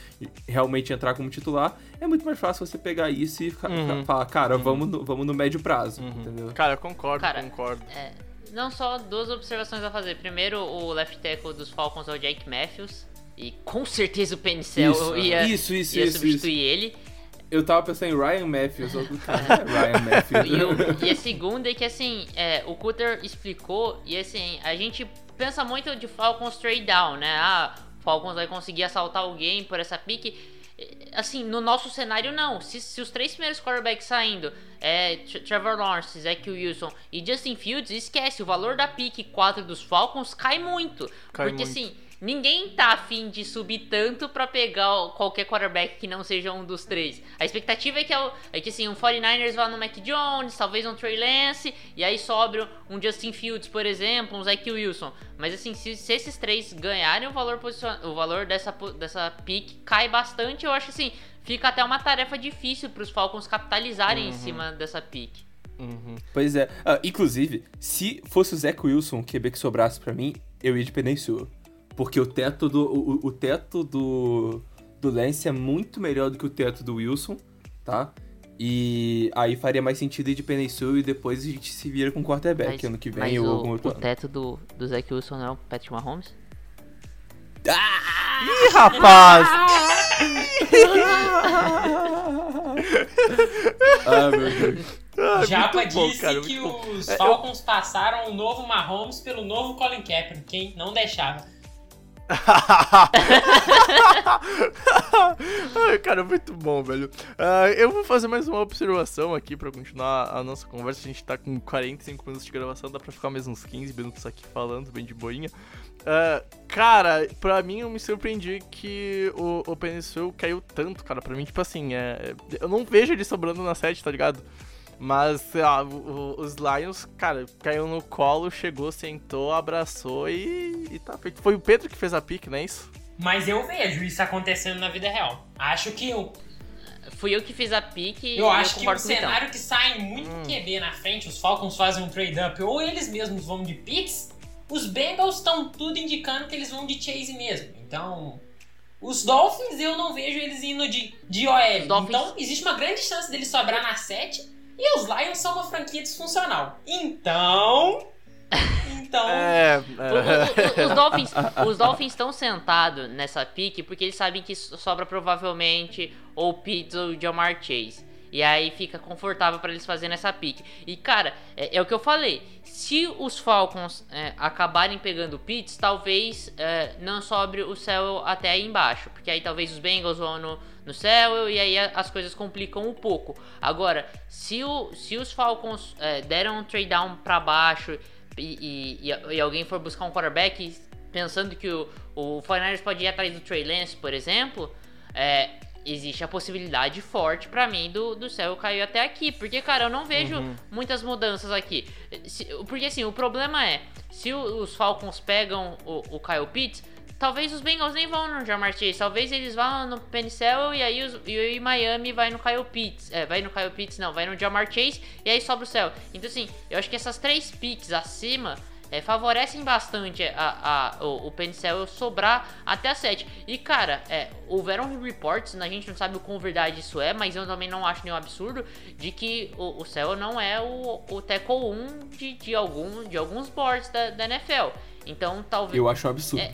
realmente entrar como titular, é muito mais fácil você pegar isso e uhum. falar, cara, uhum. vamos, no, vamos no médio prazo, uhum. entendeu? Cara, eu concordo, cara, concordo. É, não só duas observações a fazer. Primeiro, o left tackle dos Falcons é o Jake Matthews, e com certeza o Penicel ia, isso, isso, ia isso, substituir ele. Eu tava pensando em Ryan Matthews, cara. Ryan Matthews. E, o, e, a segunda é que, assim, é, o Cutter explicou, e assim, a gente pensa muito de Falcons trade down, né? Ah, Falcons vai conseguir assaltar alguém por essa pique. Assim, no nosso cenário, não. Se, se os três primeiros quarterbacks saindo, é, Trevor Lawrence, Zach Wilson e Justin Fields, esquece, o valor da pique 4 dos Falcons cai muito. Cai porque, muito. assim, ninguém tá afim de subir tanto pra pegar qualquer quarterback que não seja um dos três. A expectativa é que, é é que assim, um 49ers vá no Mac Jones, talvez um Trey Lance, e aí sobre um Justin Fields, por exemplo, um Zach Wilson. Mas assim, se, se esses três ganharem o valor, posicion... o valor dessa, dessa pick cai bastante, eu acho assim, fica até uma tarefa difícil pros Falcons capitalizarem em cima dessa pick. Uhum. Pois é. Ah, inclusive, se fosse o Zach Wilson, o QB que sobrasse pra mim, eu ia de Sewell. Porque o teto do. O, o- teto do. Do Lance é muito melhor do que o teto do Wilson, tá? E aí faria mais sentido ir de Sewell e depois a gente se vira com quarterback ano que vem mas ou o, algum outro o teto do, do Zach Wilson não é o Patrick Mahomes? Ih, rapaz! ah, meu Deus. Ah, Japa bom, disse cara, que os É, eu- Falcons passaram o novo Mahomes pelo novo Colin Kaepernick, quem não deixava. Ai, cara, muito bom, velho. Ah, eu vou fazer mais uma observação aqui pra continuar a nossa conversa. A gente tá com 45 minutos de gravação, dá pra ficar mais uns 15 minutos aqui falando, bem de boinha. Ah, cara, pra mim eu me surpreendi que o, o Penicil caiu tanto, cara. Pra mim, tipo assim, é, eu não vejo ele sobrando na 7, tá ligado? Mas, sei lá, o- os Lions, cara, caiu no colo, chegou, sentou, abraçou e, e tá feito. Foi o Pedro que fez a pique, não é isso? Mas eu vejo isso acontecendo na vida real. Acho que eu, Fui eu que fiz a pique e eu acho que o cenário que sai muito QB na frente, os Falcons fazem um trade-up ou eles mesmos vão de picks, os Bengals estão tudo indicando que eles vão de chase mesmo. Então, os Dolphins eu não vejo eles indo de, de OL. Então, existe uma grande chance deles sobrar na 7 e os Lions são uma franquia disfuncional. Então. Então. É, O- o- o- os Dolphins os Dolphins estão sentados nessa pique porque eles sabem que so- sobra provavelmente ou Pitts ou Jamar Chase. E aí fica confortável pra eles fazerem essa pique. E cara, é, é o que eu falei. Se os Falcons é, acabarem pegando o Pitts, talvez é, não sobre o céu até aí embaixo. Porque aí talvez os Bengals vão no, no céu e aí as coisas complicam um pouco. Agora, se, o, se os Falcons é, deram um trade down pra baixo e, e- e- alguém for buscar um quarterback pensando que o, o 49ers pode ir atrás do Trey Lance, por exemplo, é, existe a possibilidade forte pra mim do, do céu cair até aqui. Porque, cara, eu não vejo muitas mudanças aqui. Se- porque, assim, o problema é, se os Falcons pegam o, o Kyle Pitts, talvez os Bengals nem vão no Jamar Chase, talvez eles vão no Penicel e aí os, e Miami vai no Kyle Pitts. É, vai no Kyle Pitts, não, vai no Jamar Chase e aí sobra o céu. Então, assim, eu acho que essas três picks acima é, favorecem bastante a, a- o, o Penicel sobrar até a 7. E cara, é, houveram reports, a gente não sabe o quão verdade isso é, mas eu também não acho nenhum absurdo, de que o, o Cell não é o, o tackle 1 de, de, algum, de alguns boards da, da NFL. Então talvez. Eu acho um absurdo. É,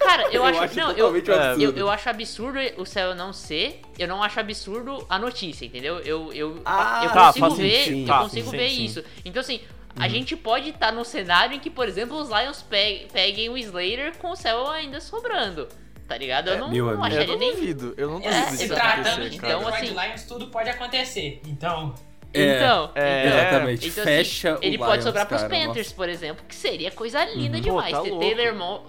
Cara, eu, Eu acho. acho não, eu, um eu, absurdo. eu acho absurdo o céu não ser. Eu não acho absurdo a notícia, entendeu? Eu, eu, Ah, eu tá, consigo faz ver, sentido, eu tá, consigo sim, ver sim. isso. Então, assim, a gente pode estar num cenário em que, por exemplo, os Lions pe- peguem o Slater com o céu ainda sobrando. Tá ligado? Eu não, meu não amigo. eu acharia não nem. duvido, eu não É, duvido se disso tratando de. Então, assim- Lions, tudo pode acontecer. Então. É, Então, é, então, Exatamente. então, assim, Fecha o Ele pode Lions, sobrar pros cara, Panthers, por exemplo, que seria coisa linda Pô, demais. tá Ter louco. Taylor Mo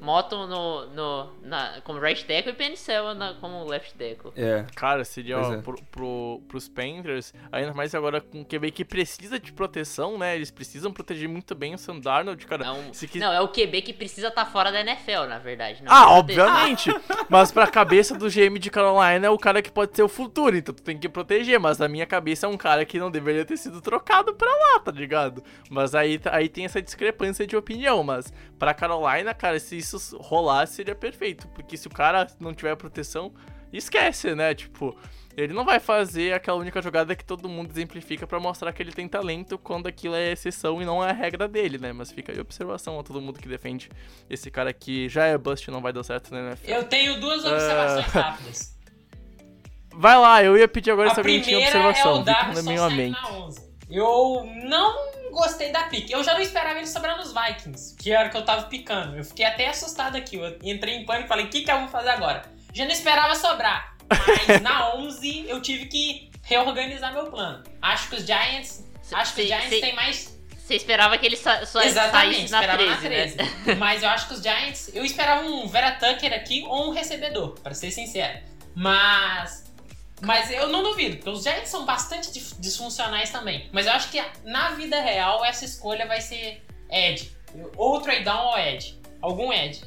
Moton no, no, na, como right tackle e Penicel na, como left tackle. É. Cara, seria Pois ó, é. pro, pro, pros Panthers, ainda mais agora com o QB que precisa de proteção, né? Eles precisam proteger muito bem o Sam Darnold, cara. É um- Se quis- Não, é o QB que precisa estar fora da NFL, na verdade. não Ah, obviamente. mas pra cabeça do GM de Carolina é o cara que pode ser o futuro, então tu tem que proteger. Mas na minha cabeça é um cara que não deveria ter sido trocado pra lá, tá ligado? Mas aí, aí tem essa discrepância de opinião. Mas pra Carolina, cara, se isso rolasse, seria perfeito. Porque se o cara não tiver proteção, esquece, né? Tipo. Ele não vai fazer aquela única jogada que todo mundo exemplifica pra mostrar que ele tem talento quando aquilo é exceção e não é a regra dele, né? Mas fica aí observação a todo mundo que defende esse cara que já é bust e não vai dar certo NFL. Eu tenho duas observações rápidas. Vai lá, eu ia pedir agora A se alguém tinha primeira é observação. o mente. na 11. Eu não gostei da pique. Eu já não esperava ele sobrar nos Vikings, que era o que eu tava picando. Eu fiquei até assustado aqui. Eu entrei em pânico e falei, o que, que eu vou fazer agora? Já não esperava sobrar. Mas na 11 eu tive que reorganizar meu plano. Acho que os Giants. Acho que os Giants têm mais. Você esperava que ele sa só Exatamente, saísse na esperava 13, na né? 13. Mas eu acho que os Giants. Eu esperava um Vera Tucker aqui ou um recebedor, pra ser sincero. Mas. Mas eu não duvido, porque os Giants são bastante disfuncionais também. Mas eu acho que na vida real essa escolha vai ser Ed. Ou trade down ou Ed. Algum Ed.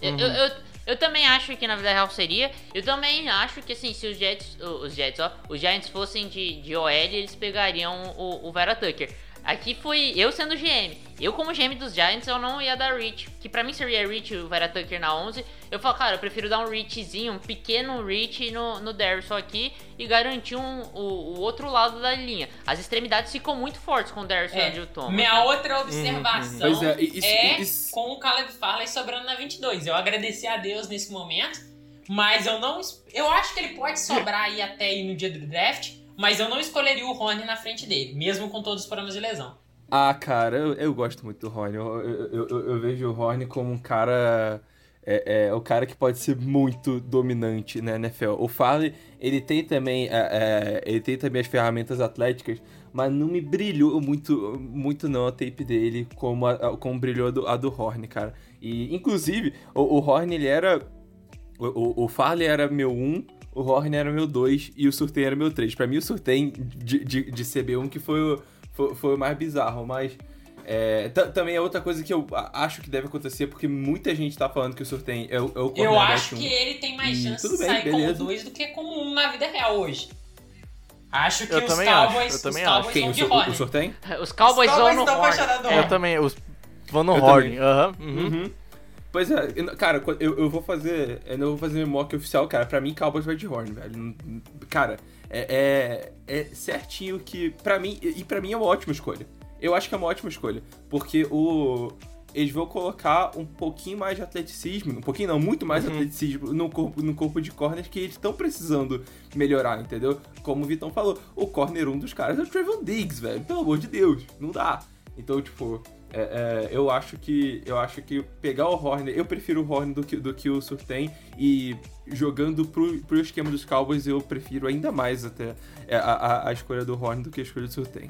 Eu, eu, eu, eu também acho que na vida real seria. Eu também acho que assim, se os Jets, os Jets, ó, os Giants fossem de, de OL, eles pegariam o, o Vera Tucker. Aqui foi eu sendo GM. Eu, como GM dos Giants, eu não ia dar reach. Que pra mim seria reach o Vera Tucker na 11. Eu falo, cara, eu prefiro dar um reachzinho, um pequeno reach no, no Darrison aqui e garantir um, o, o outro lado da linha. As extremidades ficam muito fortes com o Darrison É, e o Thomas. Minha outra observação Pois é, isso- é isso- com o Caleb Farley sobrando na 22. Eu agradeci a Deus nesse momento, mas eu não. Eu acho que ele pode sobrar aí até ir no dia do draft, mas eu não escolheria o Rony na frente dele, mesmo com todos os problemas de lesão. Ah, cara, eu, eu gosto muito do Horn. Eu, eu, eu, eu vejo o Horn como um cara. É, é o cara que pode ser muito dominante na NFL. O Farley, ele tem também. é, é, ele tem também as ferramentas atléticas, mas não me brilhou muito, muito não a tape dele como, a, como brilhou a do, a do Horn, cara. E, inclusive, o, o Horn, ele era. O, o, Farley era meu 1, o Horn era meu 2 e o Surtain era meu 3. Pra mim, o Surtain de, de, de CB1 que foi o, foi, foi o mais bizarro, mas. é, ta- também é outra coisa que eu acho que deve acontecer, porque muita gente tá falando que o Surtain é, o- é o Eu cornerback acho que ele tem mais chance de sair como beleza. 2 do que como 1 um na vida real hoje. Acho que Eu os também acho, Cowboys, eu também os acho. Quem? vão O, de Sur- Horny. o Surtain? Os Cowboys Os vão Cowboys no Horn. apaixonados no É. Eu também, os vão no Eu Horn. Aham. uhum. Uhum. Pois é, cara, eu, eu vou fazer. Eu não vou fazer mock oficial, cara. Pra mim, Cowboys vai de Horn, velho. Cara, é, é, é certinho que. Pra mim. E pra mim é uma ótima escolha. Eu acho que é uma ótima escolha. Porque o. Eles vão colocar um pouquinho mais de atleticismo, um pouquinho não, muito mais atleticismo no corpo, no corpo de corners que eles estão precisando melhorar, entendeu? Como o Vitão falou, o corner um dos caras é o Trevor Diggs, velho. Pelo amor de Deus, não dá. Então, tipo, é, é, eu acho que eu acho que pegar o Horner, eu prefiro o Horner do que, do que o Surtain e jogando pro, pro esquema dos Cowboys eu prefiro ainda mais até é, a, a, a escolha do Horner do que a escolha do Surtain.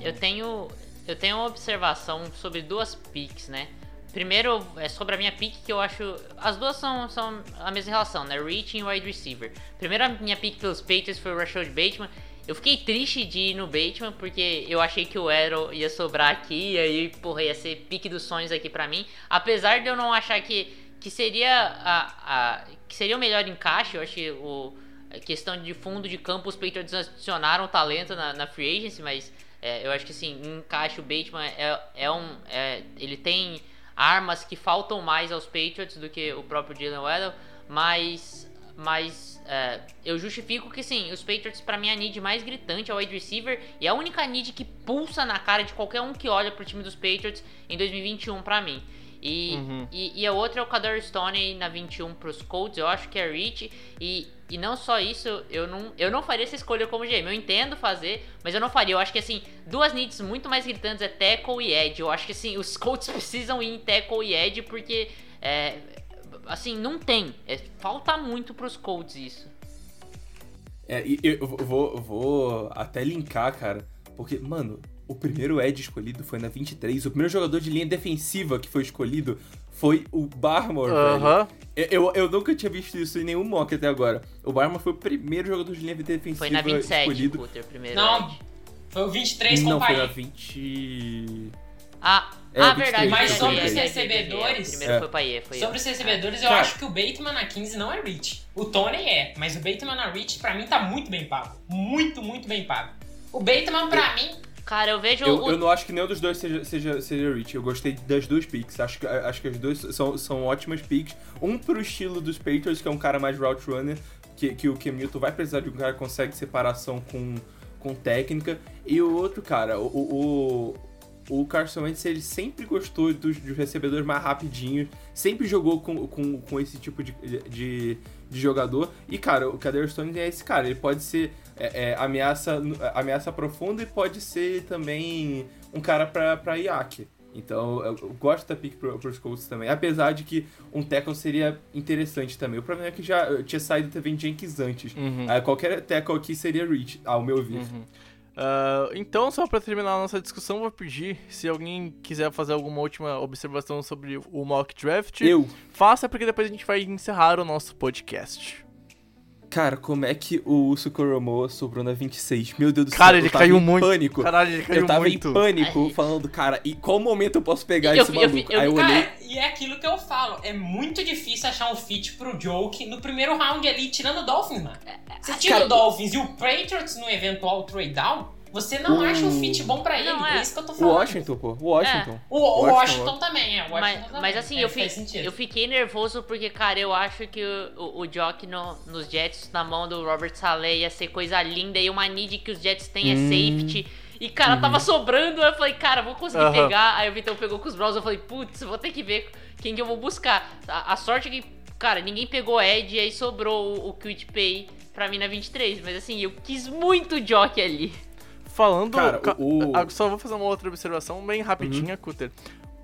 Eu tenho, eu tenho uma observação sobre duas picks, né? Primeiro é sobre a minha pick que eu acho. As duas são, são a mesma relação, né? Reaching e wide receiver. Primeiro a minha pick pelos Patriots foi o Rashad Bateman. Eu fiquei triste de ir no Bateman porque eu achei que o Arrow ia sobrar aqui e aí, porra, ia ser pique dos sonhos aqui pra mim. Apesar de eu não achar que, que seria a, a que seria o melhor encaixe, eu acho que o a questão de fundo de campo os Patriots adicionaram talento na, na free agency, mas é, eu acho que assim, encaixe o Bateman é, é um. é- ele tem armas que faltam mais aos Patriots do que o próprio Jalen Waddell, mas. Mas é, eu justifico que sim, os Patriots pra mim a need mais gritante é o wide receiver e a única need que pulsa na cara de qualquer um que olha pro time dos Patriots em 2021 pra mim. E, e, e a outra é o Kadar Stone na 21 pros Colts, eu acho que é Rich. E, e não só isso, eu não, eu não faria essa escolha como GM. Eu entendo fazer, mas eu não faria. Eu acho que assim, duas needs muito mais gritantes é tackle e edge. Eu acho que assim, os Colts precisam ir em tackle e edge porque, é, assim, não tem. É, falta muito pros Colts isso. É, e eu vou, vou até linkar, cara, porque, mano, o primeiro Ed escolhido foi na 23, o primeiro jogador de linha defensiva que foi escolhido foi o Barmore, velho. Aham. Eu, eu, eu nunca tinha visto isso em nenhum mock até agora. O Barmore foi o primeiro jogador de linha defensiva Foi na 27, escolhido. Primeiro Não, edge. foi o 23 com Não, foi na Pai. 20... Ah, É, ah 23, verdade. Mas sobre os recebedores- Primeiro É. foi Paier, foi Sobre eu. os recebedores, eu Cara. acho que o Bateman na 15 não é Rich. O Tony é, mas o Bateman na Rich, pra mim, tá muito bem pago. Muito, muito bem pago. O Bateman, pra mim, Cara, eu vejo Eu, o, eu não acho que nenhum dos dois seja, seja, seja Rich. Eu gostei das duas picks. Acho que, acho que as duas são, são ótimas picks. Um pro estilo dos Patriots, que é um cara mais route runner, que, que o Cam Newton vai precisar de um cara que consegue separação com, com técnica. E o outro, cara, o, o, o Carson Wentz, ele sempre gostou dos, dos recebedores mais rapidinhos, sempre jogou com, com, com esse tipo de, de, de jogador. E, cara, o Kader Stone é esse cara, ele pode ser é, é, ameaça, ameaça profunda e pode ser também um cara pra, pra IAC. Então, eu, eu gosto da pick pro, pros Colts também. Apesar de que um tackle seria interessante também. O problema é que já eu tinha saído também Jenkins antes. Uhum. Aí qualquer tackle aqui seria reach, ao meu ver. Ah, então, só pra terminar a nossa discussão, vou pedir se alguém quiser fazer alguma última observação sobre o mock draft. Eu. Faça, porque depois a gente vai encerrar o nosso podcast. Cara, como é que o Sukoromoa sobrou na 26? Meu Deus do céu, Cara, eu ele tava caiu em muito. pânico. Caralho, ele caiu eu tava muito. em pânico, Ai. falando, cara, e qual momento eu posso pegar Eu esse eu maluco? eu Aí eu olhei, e é aquilo que eu falo. É muito difícil achar um fit pro Joke no primeiro round ali, tirando o Dolphins, mano. Você tira cara, o Dolphins e o Patriots no eventual trade down, você não O- acha um fit bom pra ele. Não, é. é. isso que eu tô o falando. Washington, pô, o Washington. O, o Washington, Washington, também, é. O Washington Mas, também. mas assim, É, eu, fi- eu fiquei nervoso porque, cara, eu acho que o, o, o Jock no- nos Jets na mão do Robert Saleh ia ser coisa linda e uma need que os Jets têm é Hum. safety. E, cara, tava sobrando, eu falei, cara, vou conseguir Aham. pegar. Aí o Vitão pegou com os Browns, eu falei, putz, vou ter que ver quem que eu vou buscar. A, a sorte é que, cara, ninguém pegou Ed e aí sobrou o, o Quit Pay pra mim na 23. Mas assim, eu quis muito o Jock ali. Falando. Cara, ca- o- o- ah, Só vou fazer uma outra observação bem Uhum. rapidinha, Cutter.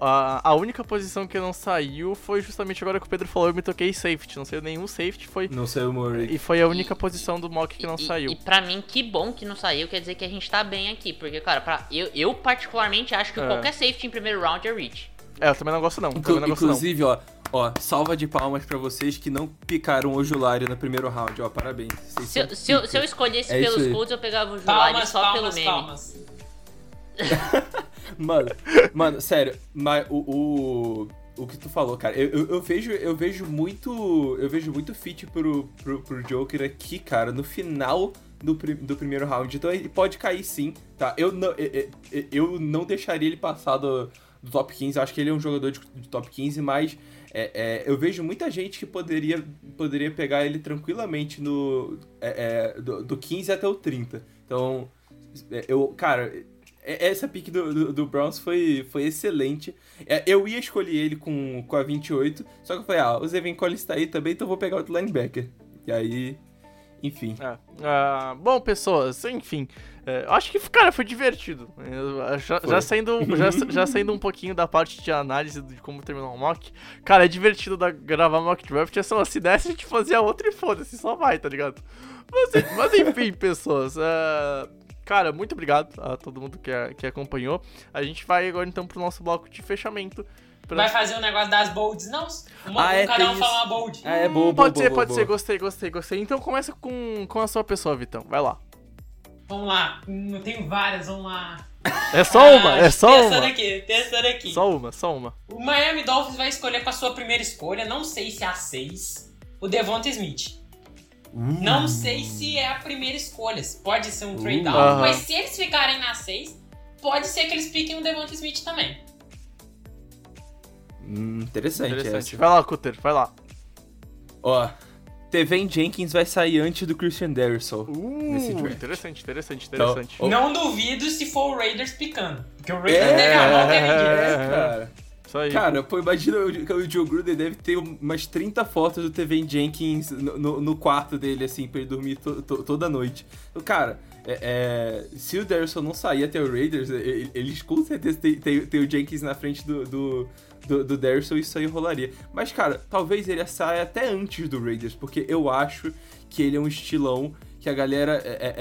A, a única posição que não saiu foi justamente agora que o Pedro falou, eu me toquei safety. Não saiu nenhum safety, foi. Não sei o Murray. E foi a única posição do mock que não e, saiu. E pra mim, que bom que não saiu, quer dizer que a gente tá bem aqui. Porque, cara, pra, eu, eu particularmente acho que É. qualquer safety em primeiro round é reach. É, eu também não gosto não. Inclu- também não gosto não. inclusive, ó, ó, salva de palmas pra vocês que não picaram o Julari no primeiro round, ó, parabéns. Se, eu- se, eu, se eu escolhesse É pelos. Colts, eu pegava o Julari Palmas, só palmas, pelo meme. palmas. Mano, mano, sério, mas o, o, o que tu falou, cara, eu, eu, eu vejo, eu vejo muito. Eu vejo muito fit pro, pro, pro Joker aqui, cara, no final do, do primeiro round. Então ele pode cair sim, tá? Eu não, eu, eu- eu não deixaria ele passar do, do top 15. Eu acho que ele é um jogador de, de top 15, mas é, é, eu vejo muita gente que poderia, poderia pegar ele tranquilamente no, é, é, do, do 15 até o 30. Então, é, eu, cara, é- essa pick do, do, do Browns foi, foi excelente. Eu ia escolher ele com, com a 28, só que eu falei, ah, o Zevin Collins tá aí também, então eu vou pegar outro linebacker. E aí, enfim. Ah, bom, pessoas, enfim. É, eu acho que, cara, foi divertido. Eu- já, Foi. já saindo, já, já saindo um pouquinho da parte de análise de como terminou o mock. Cara, é divertido da, gravar mock draft. É só se desse, a gente fazia outra e foda-se, só vai, tá ligado? Mas, mas enfim, pessoas. é, cara, muito obrigado a todo mundo que, que acompanhou. A gente vai agora então pro nosso bloco de fechamento. pra- Vai fazer o negócio das bolds, não? Uma, Ah, é, cada um tem fala isso. uma bold. Ah, é boa, boa, Pode boa, ser, boa, pode ser, boa. gostei, gostei, gostei. Então começa com, com a sua pessoa, Vitão. Vai lá. Vamos lá. Hum, Eu tenho várias, vamos lá. É só uma, Ah, é só Pensando uma. aqui, pensando aqui. Só uma, só uma. O Miami Dolphins vai escolher com a sua primeira escolha, não sei se é a 6, o Devonta Smith. Não sei se é a primeira escolha, pode ser um trade down, Aham. mas se eles ficarem na 6, pode ser que eles piquem o Devonta Smith também. Hum, interessante, Interessante. essa. Vai lá, Cutter, vai lá. Ó, Teven Jenkins vai sair antes do Christian nesse Uh, draft. interessante, interessante, Então, interessante. ó, Não duvido se for o Raiders picando, porque o Raiders É, deve amar o Devin é, Jenkins. É, cara. Cara, pô, imagina o, o Joe Gruden deve ter umas 30 fotos do Teven Jenkins no, no- no quarto dele, assim, pra ele dormir to- to- toda noite. Então, cara, é- é, se o Darrison não sair até o Raiders, eles com certeza tem, tem- tem o Jenkins na frente do, do, do, do Darrison, isso aí rolaria. Mas, cara, talvez ele saia até antes do Raiders, porque eu acho que ele é um estilão que a galera, é- é-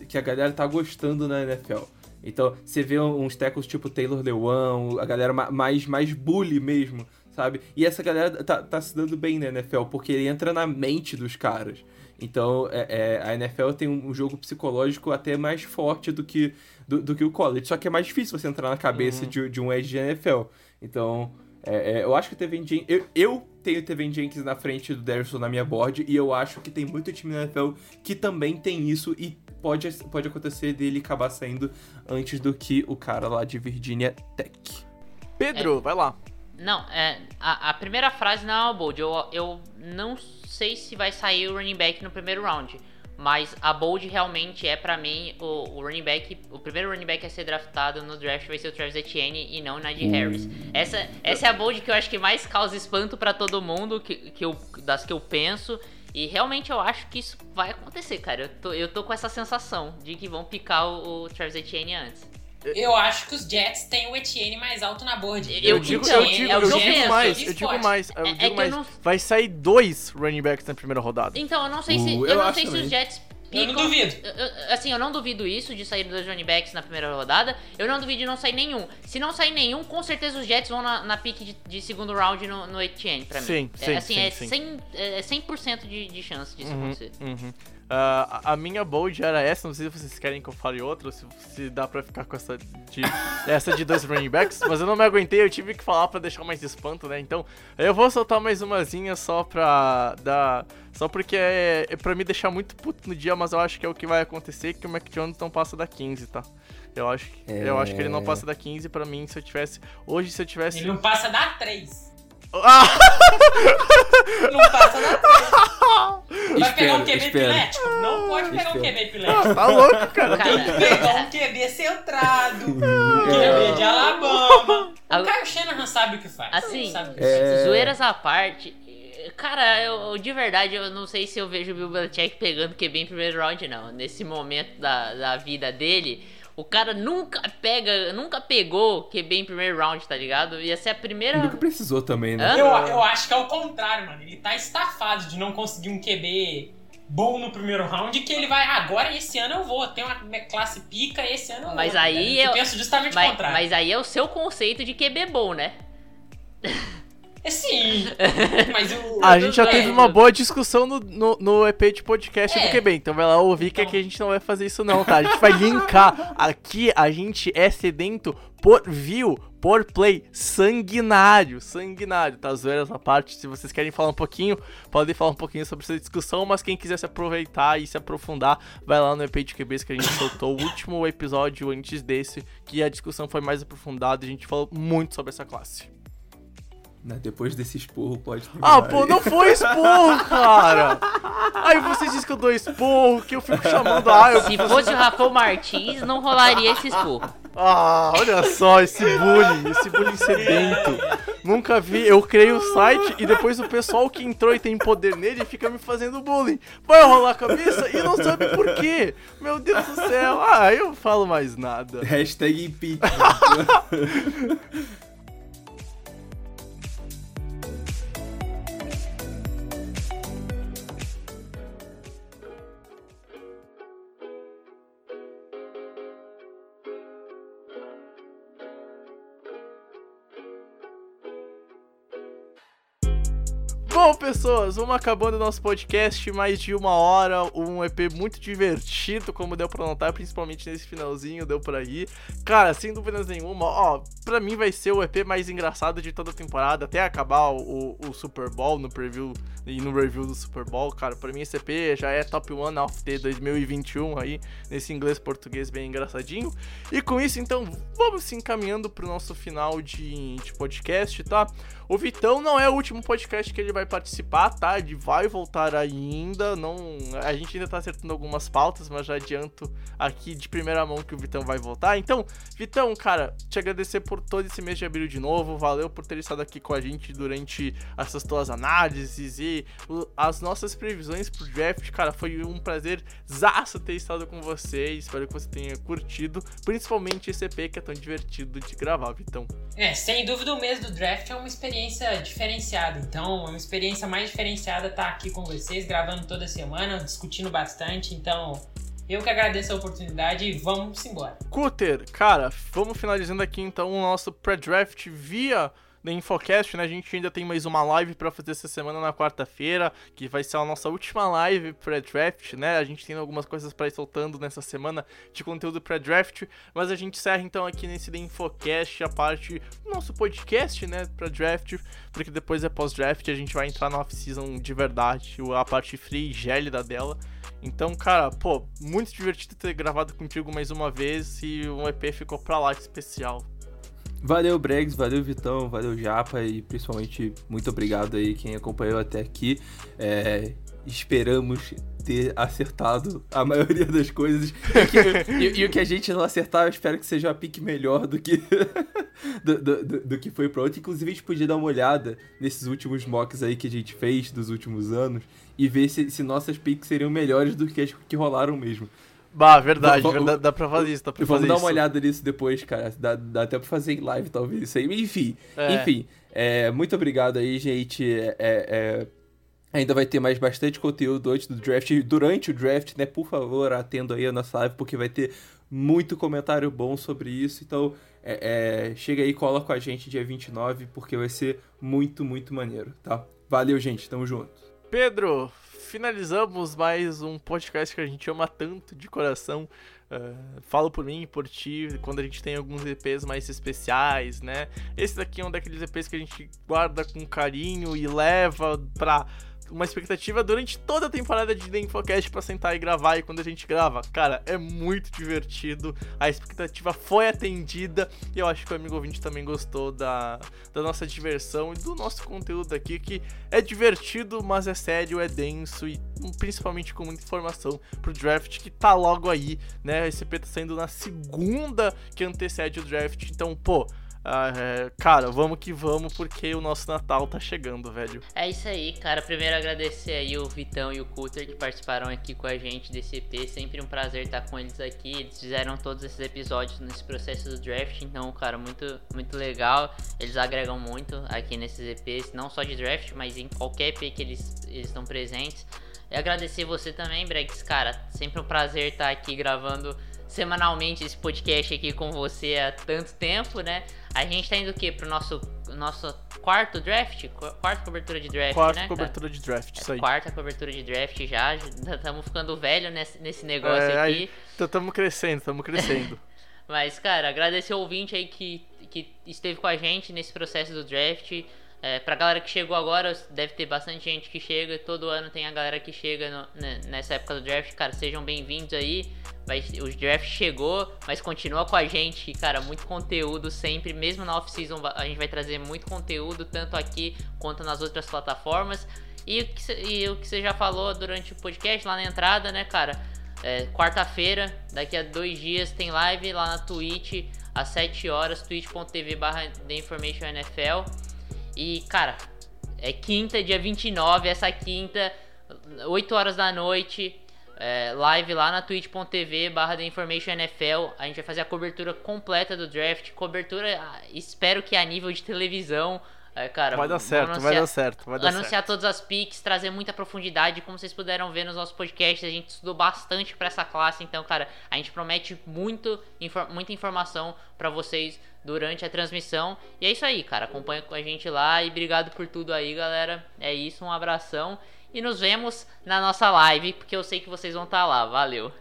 é- que a galera tá gostando na NFL. Então, você vê uns tackles tipo Taylor Lewan, a galera ma- mais, mais bully mesmo, sabe? E essa galera tá, tá se dando bem na NFL, porque ele entra na mente dos caras. Então, é- é, a NFL tem um, jogo psicológico até mais forte do que, do, do que o college. Só que é mais difícil você entrar na cabeça de, de um edge de NFL. Então, é, é, eu acho que o Tevin Jenkins... Eu, eu tenho o Tevin Jenkins na frente do Darrison na minha board, e eu acho que tem muito time na NFL que também tem isso, e pode, pode acontecer dele acabar saindo antes do que o cara lá de Virginia Tech. Pedro, vai lá. Não, é, a, a primeira frase não é uma bold. Eu, eu não sei se vai sair o running back no primeiro round. Mas a bold realmente é pra mim o, o running back. O primeiro running back a ser draftado no draft vai ser o Travis Etienne e não o Najee Harris. Essa, essa é a bold que eu acho que mais causa espanto pra todo mundo, que, que eu, das que eu penso. E realmente eu acho que isso vai acontecer, cara. Eu tô, eu tô com essa sensação de que vão picar o, o Travis Etienne antes. Eu acho que os Jets têm o Etienne mais alto na board. Eu Eu digo, então, eu digo, é eu digo mais, Eu digo mais, eu É- é digo eu mais. não- Vai sair dois running backs na primeira rodada. Então, eu não sei se, Uh, eu eu não sei se os Jets Eu não picam- duvido. assim, eu não duvido isso de sair dos running backs na primeira rodada. Eu não duvido de não sair nenhum. Se não sair nenhum, com certeza os Jets vão na, na pick de, de segundo round no, no Etienne, pra mim. Sim, É, sim, assim, sim, é, sim. 100, é 100% de, de chance disso Uhum, acontecer. uhum. Ah, a minha bold era essa, não sei se vocês querem que eu fale outra, ou se, se dá pra ficar com essa de, essa de dois running backs, mas eu não me aguentei, eu tive que falar pra deixar mais espanto, né? Então, eu vou soltar mais umazinha só pra dar. Só porque é, é pra me deixar muito puto no dia, mas eu acho que é o que vai acontecer, que o Mac Jones não passa da 15, tá? Eu acho, que- eu acho que ele não É. passa da 15 pra mim, se eu tivesse. Hoje, se eu tivesse. Ele não passa da 3. Ah! Não passa da 3. Vai pegar um QB espera. epilético? Não pode pegar um. QB epilético. Tá louco, cara. Tem que pegar um QB centrado. QB de Alabama. O Ah, Kyle Shanahan sabe o que faz. Assim, Sabe o que faz. É. zoeiras à parte. Cara, eu, eu- de verdade, eu não sei se eu vejo o Bill Belichick pegando QB em primeiro round, não. Nesse momento da, da vida dele, o cara nunca pega, nunca pegou QB em primeiro round, tá ligado? Ia ser a primeira. Nunca precisou também, né? Eu, eu acho que é o contrário, mano. Ele tá estafado de não conseguir um QB bom no primeiro round que ele vai, "Ah, agora esse ano eu vou, tem uma classe pica, esse ano eu Mas vou. aí eu eu- penso justamente o Mas, contrário. mas aí é o seu conceito de QB bom, né? É sim. Mas o. A gente já é, teve uma boa discussão no, no, no EP de podcast É. do QB, então vai lá ouvir que Então. aqui a gente não vai fazer isso não, tá? A gente vai linkar. Aqui a gente é sedento por view, por play, sanguinário, sanguinário, tá? Zoeiras à parte, se vocês querem falar um pouquinho, podem falar um pouquinho sobre essa discussão, mas quem quiser se aproveitar e se aprofundar, vai lá no EP de QBs que a gente soltou o último episódio antes desse, que a discussão foi mais aprofundada e a gente falou muito sobre essa classe. Né, Depois desse esporro, pode Ah, terminar pô, aí. não foi esporro, cara! Aí você diz que eu dou esporro, que eu fico chamando a eu... Se fosse o Rafael Martins, não rolaria esse esporro. Ah, olha só esse bullying, esse bullying sedento. Nunca vi, eu criei o site e depois o pessoal que entrou e tem poder nele fica me fazendo bullying. Vai rolar a cabeça e não sabe por quê. Meu Deus do céu. Ah, eu não falo mais nada. Hashtag impeachment. pessoas, vamos acabando o nosso podcast, mais de uma hora, um EP muito divertido, como deu pra notar, principalmente nesse finalzinho, deu pra ir. Cara, sem dúvidas nenhuma, ó, pra mim vai ser o EP mais engraçado de toda a temporada, até acabar o, o Super Bowl no preview e no review do Super Bowl, cara, pra mim esse EP já é top 1 of the 2021 aí, nesse inglês-português bem engraçadinho. E com isso, então, vamos se encaminhando pro nosso final de, de podcast, tá? O Vitão não é o último podcast que ele vai participar, tá? Ele vai voltar ainda. Não, a gente ainda tá acertando algumas pautas, mas já adianto aqui de primeira mão que o Vitão vai voltar. Então, Vitão, cara, te agradecer por todo esse mês de abril de novo. Valeu por ter estado aqui com a gente durante essas tuas análises e as nossas previsões pro draft. Cara, foi um prazer zaço ter estado com você. Espero que você tenha curtido, principalmente esse EP que é tão divertido de gravar, Vitão. É, sem dúvida o mês do draft é uma experiência diferenciada. Então, é uma experiência mais diferenciada estar aqui com vocês, gravando toda semana, discutindo bastante. Então, eu que agradeço a oportunidade e vamos embora. Cutter, cara, vamos finalizando aqui então o nosso pré-draft via da Infocast, né? A gente ainda tem mais uma live pra fazer essa semana na quarta-feira, que vai ser a nossa última live pré-draft, né? A gente tem algumas coisas pra ir soltando nessa semana de conteúdo pré-draft, mas a gente encerra então aqui nesse da Infocast a parte do nosso podcast, né, pré-draft, porque depois é pós-draft a gente vai entrar na off-season de verdade, a parte free e gélida dela. Então, cara, pô, muito divertido ter gravado contigo mais uma vez e um EP ficou pra lá especial. Valeu, Bregs, valeu, Vitão, valeu, Japa e principalmente muito obrigado aí quem acompanhou até aqui. É, esperamos ter acertado a maioria das coisas. E, e- e o que a gente não acertar, eu espero que seja uma pique melhor do que do, do- do- do que foi pra outra. Inclusive, a gente podia dar uma olhada nesses últimos mocks aí que a gente fez dos últimos anos e ver se, se nossas picks seriam melhores do que as que rolaram mesmo. Bah, verdade, Vamos- verdade, dá pra fazer isso, dá pra Vamos fazer dar isso. uma olhada nisso depois, cara. Dá, dá até pra fazer em live, talvez, isso aí. Enfim, É. enfim. é, muito obrigado aí, gente. É, é, Ainda vai ter mais bastante conteúdo antes do draft durante o draft, né? Por favor, atendo aí a nossa live, porque vai ter muito comentário bom sobre isso. Então, é, é, chega aí, cola com a gente dia 29, porque vai ser muito, muito maneiro, tá? Valeu, gente. Tamo junto. Pedro, finalizamos mais um podcast que a gente ama tanto de coração. Uh, falo por mim por ti quando a gente tem alguns EPs mais especiais, né? Esse daqui é um daqueles EPs que a gente guarda com carinho e leva pra uma expectativa durante toda a temporada de The Infocast pra sentar e gravar. E quando a gente grava, cara, é muito divertido. A expectativa foi atendida. E eu acho que o amigo ouvinte também gostou da, da nossa diversão e do nosso conteúdo aqui, que é divertido, mas é sério, é denso e principalmente com muita informação pro draft que tá logo aí, né? Esse EP tá saindo na segunda que antecede o draft. Então, pô. Ah, é, cara, vamos que vamos, porque o nosso Natal tá chegando, velho. É isso aí, cara. Primeiro agradecer aí o Vitão e o Cutter que participaram aqui com a gente desse EP. Sempre um prazer estar com eles aqui. Eles fizeram todos esses episódios nesse processo do draft, então, cara, muito, muito legal. Eles agregam muito aqui nesses EPs, não só de draft, mas em qualquer EP que eles, eles estão presentes. E agradecer você também, Bregs, cara. Sempre um prazer estar aqui gravando semanalmente esse podcast aqui com você há tanto tempo, né? A gente tá indo o quê? Pro nosso, nosso quarto draft? Quarta cobertura de draft, Quarta né? cobertura de draft, isso aí. Quarta cobertura de draft já. Estamos ficando velho nesse, nesse negócio é, aqui. Estamos crescendo, estamos crescendo. Mas, cara, agradecer ao ouvinte aí que, que esteve com a gente nesse processo do draft. É, pra galera que chegou agora, deve ter bastante gente que chega. Todo ano tem a galera que chega no, né, nessa época do draft. Cara, sejam bem-vindos aí. Vai, o draft chegou, mas continua com a gente. Cara, muito conteúdo sempre. Mesmo na off-season, a gente vai trazer muito conteúdo, tanto aqui quanto nas outras plataformas. E o que, e o que você já falou durante o podcast lá na entrada, né, cara? É, Quarta-feira, daqui a dois dias, tem live lá na Twitch, às 7 horas, twitch.tv barra The Information NFL. E, cara, é quinta, dia 29, essa quinta, 8 horas da noite, é, live lá na twitch.tv barra The Information NFL. A gente vai fazer a cobertura completa do draft. Cobertura, ah, espero que a nível de televisão. É, cara, vai dar certo, anunciar, vai dar certo. Vai dar anunciar certo. todas as picks, trazer muita profundidade. Como vocês puderam ver nos nossos podcasts, a gente estudou bastante para essa classe. Então, cara, a gente promete muito, muita informação para vocês durante a transmissão. E é isso aí, cara. Acompanha com a gente lá e obrigado por tudo aí, galera. É isso, um abração. E nos vemos na nossa live, porque eu sei que vocês vão estar tá lá. Valeu!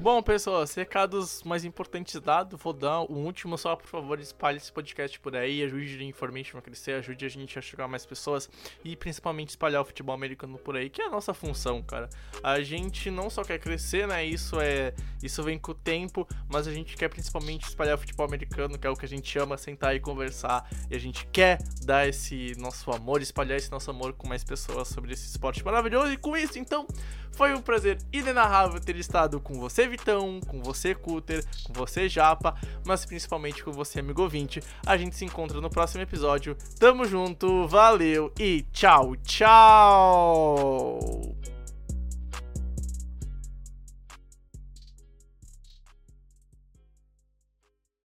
Bom, pessoal, recados mais importantes dados, vou dar um último só, por favor, espalhe esse podcast por aí, ajude a Information a crescer, ajude a gente a chegar a mais pessoas e principalmente espalhar o futebol americano por aí, que é a nossa função, cara. A gente não só quer crescer, né? Isso é, isso vem com o tempo, mas a gente quer principalmente espalhar o futebol americano, que é o que a gente ama, sentar e conversar, e a gente quer dar esse nosso amor, espalhar esse nosso amor com mais pessoas sobre esse esporte maravilhoso. E com isso, então, foi um prazer inenarrável ter estado com você, Vitão, com você, Cutter, com você, Japa, mas principalmente com você, amigo ouvinte. A gente se encontra no próximo episódio. Tamo junto, valeu e tchau, tchau!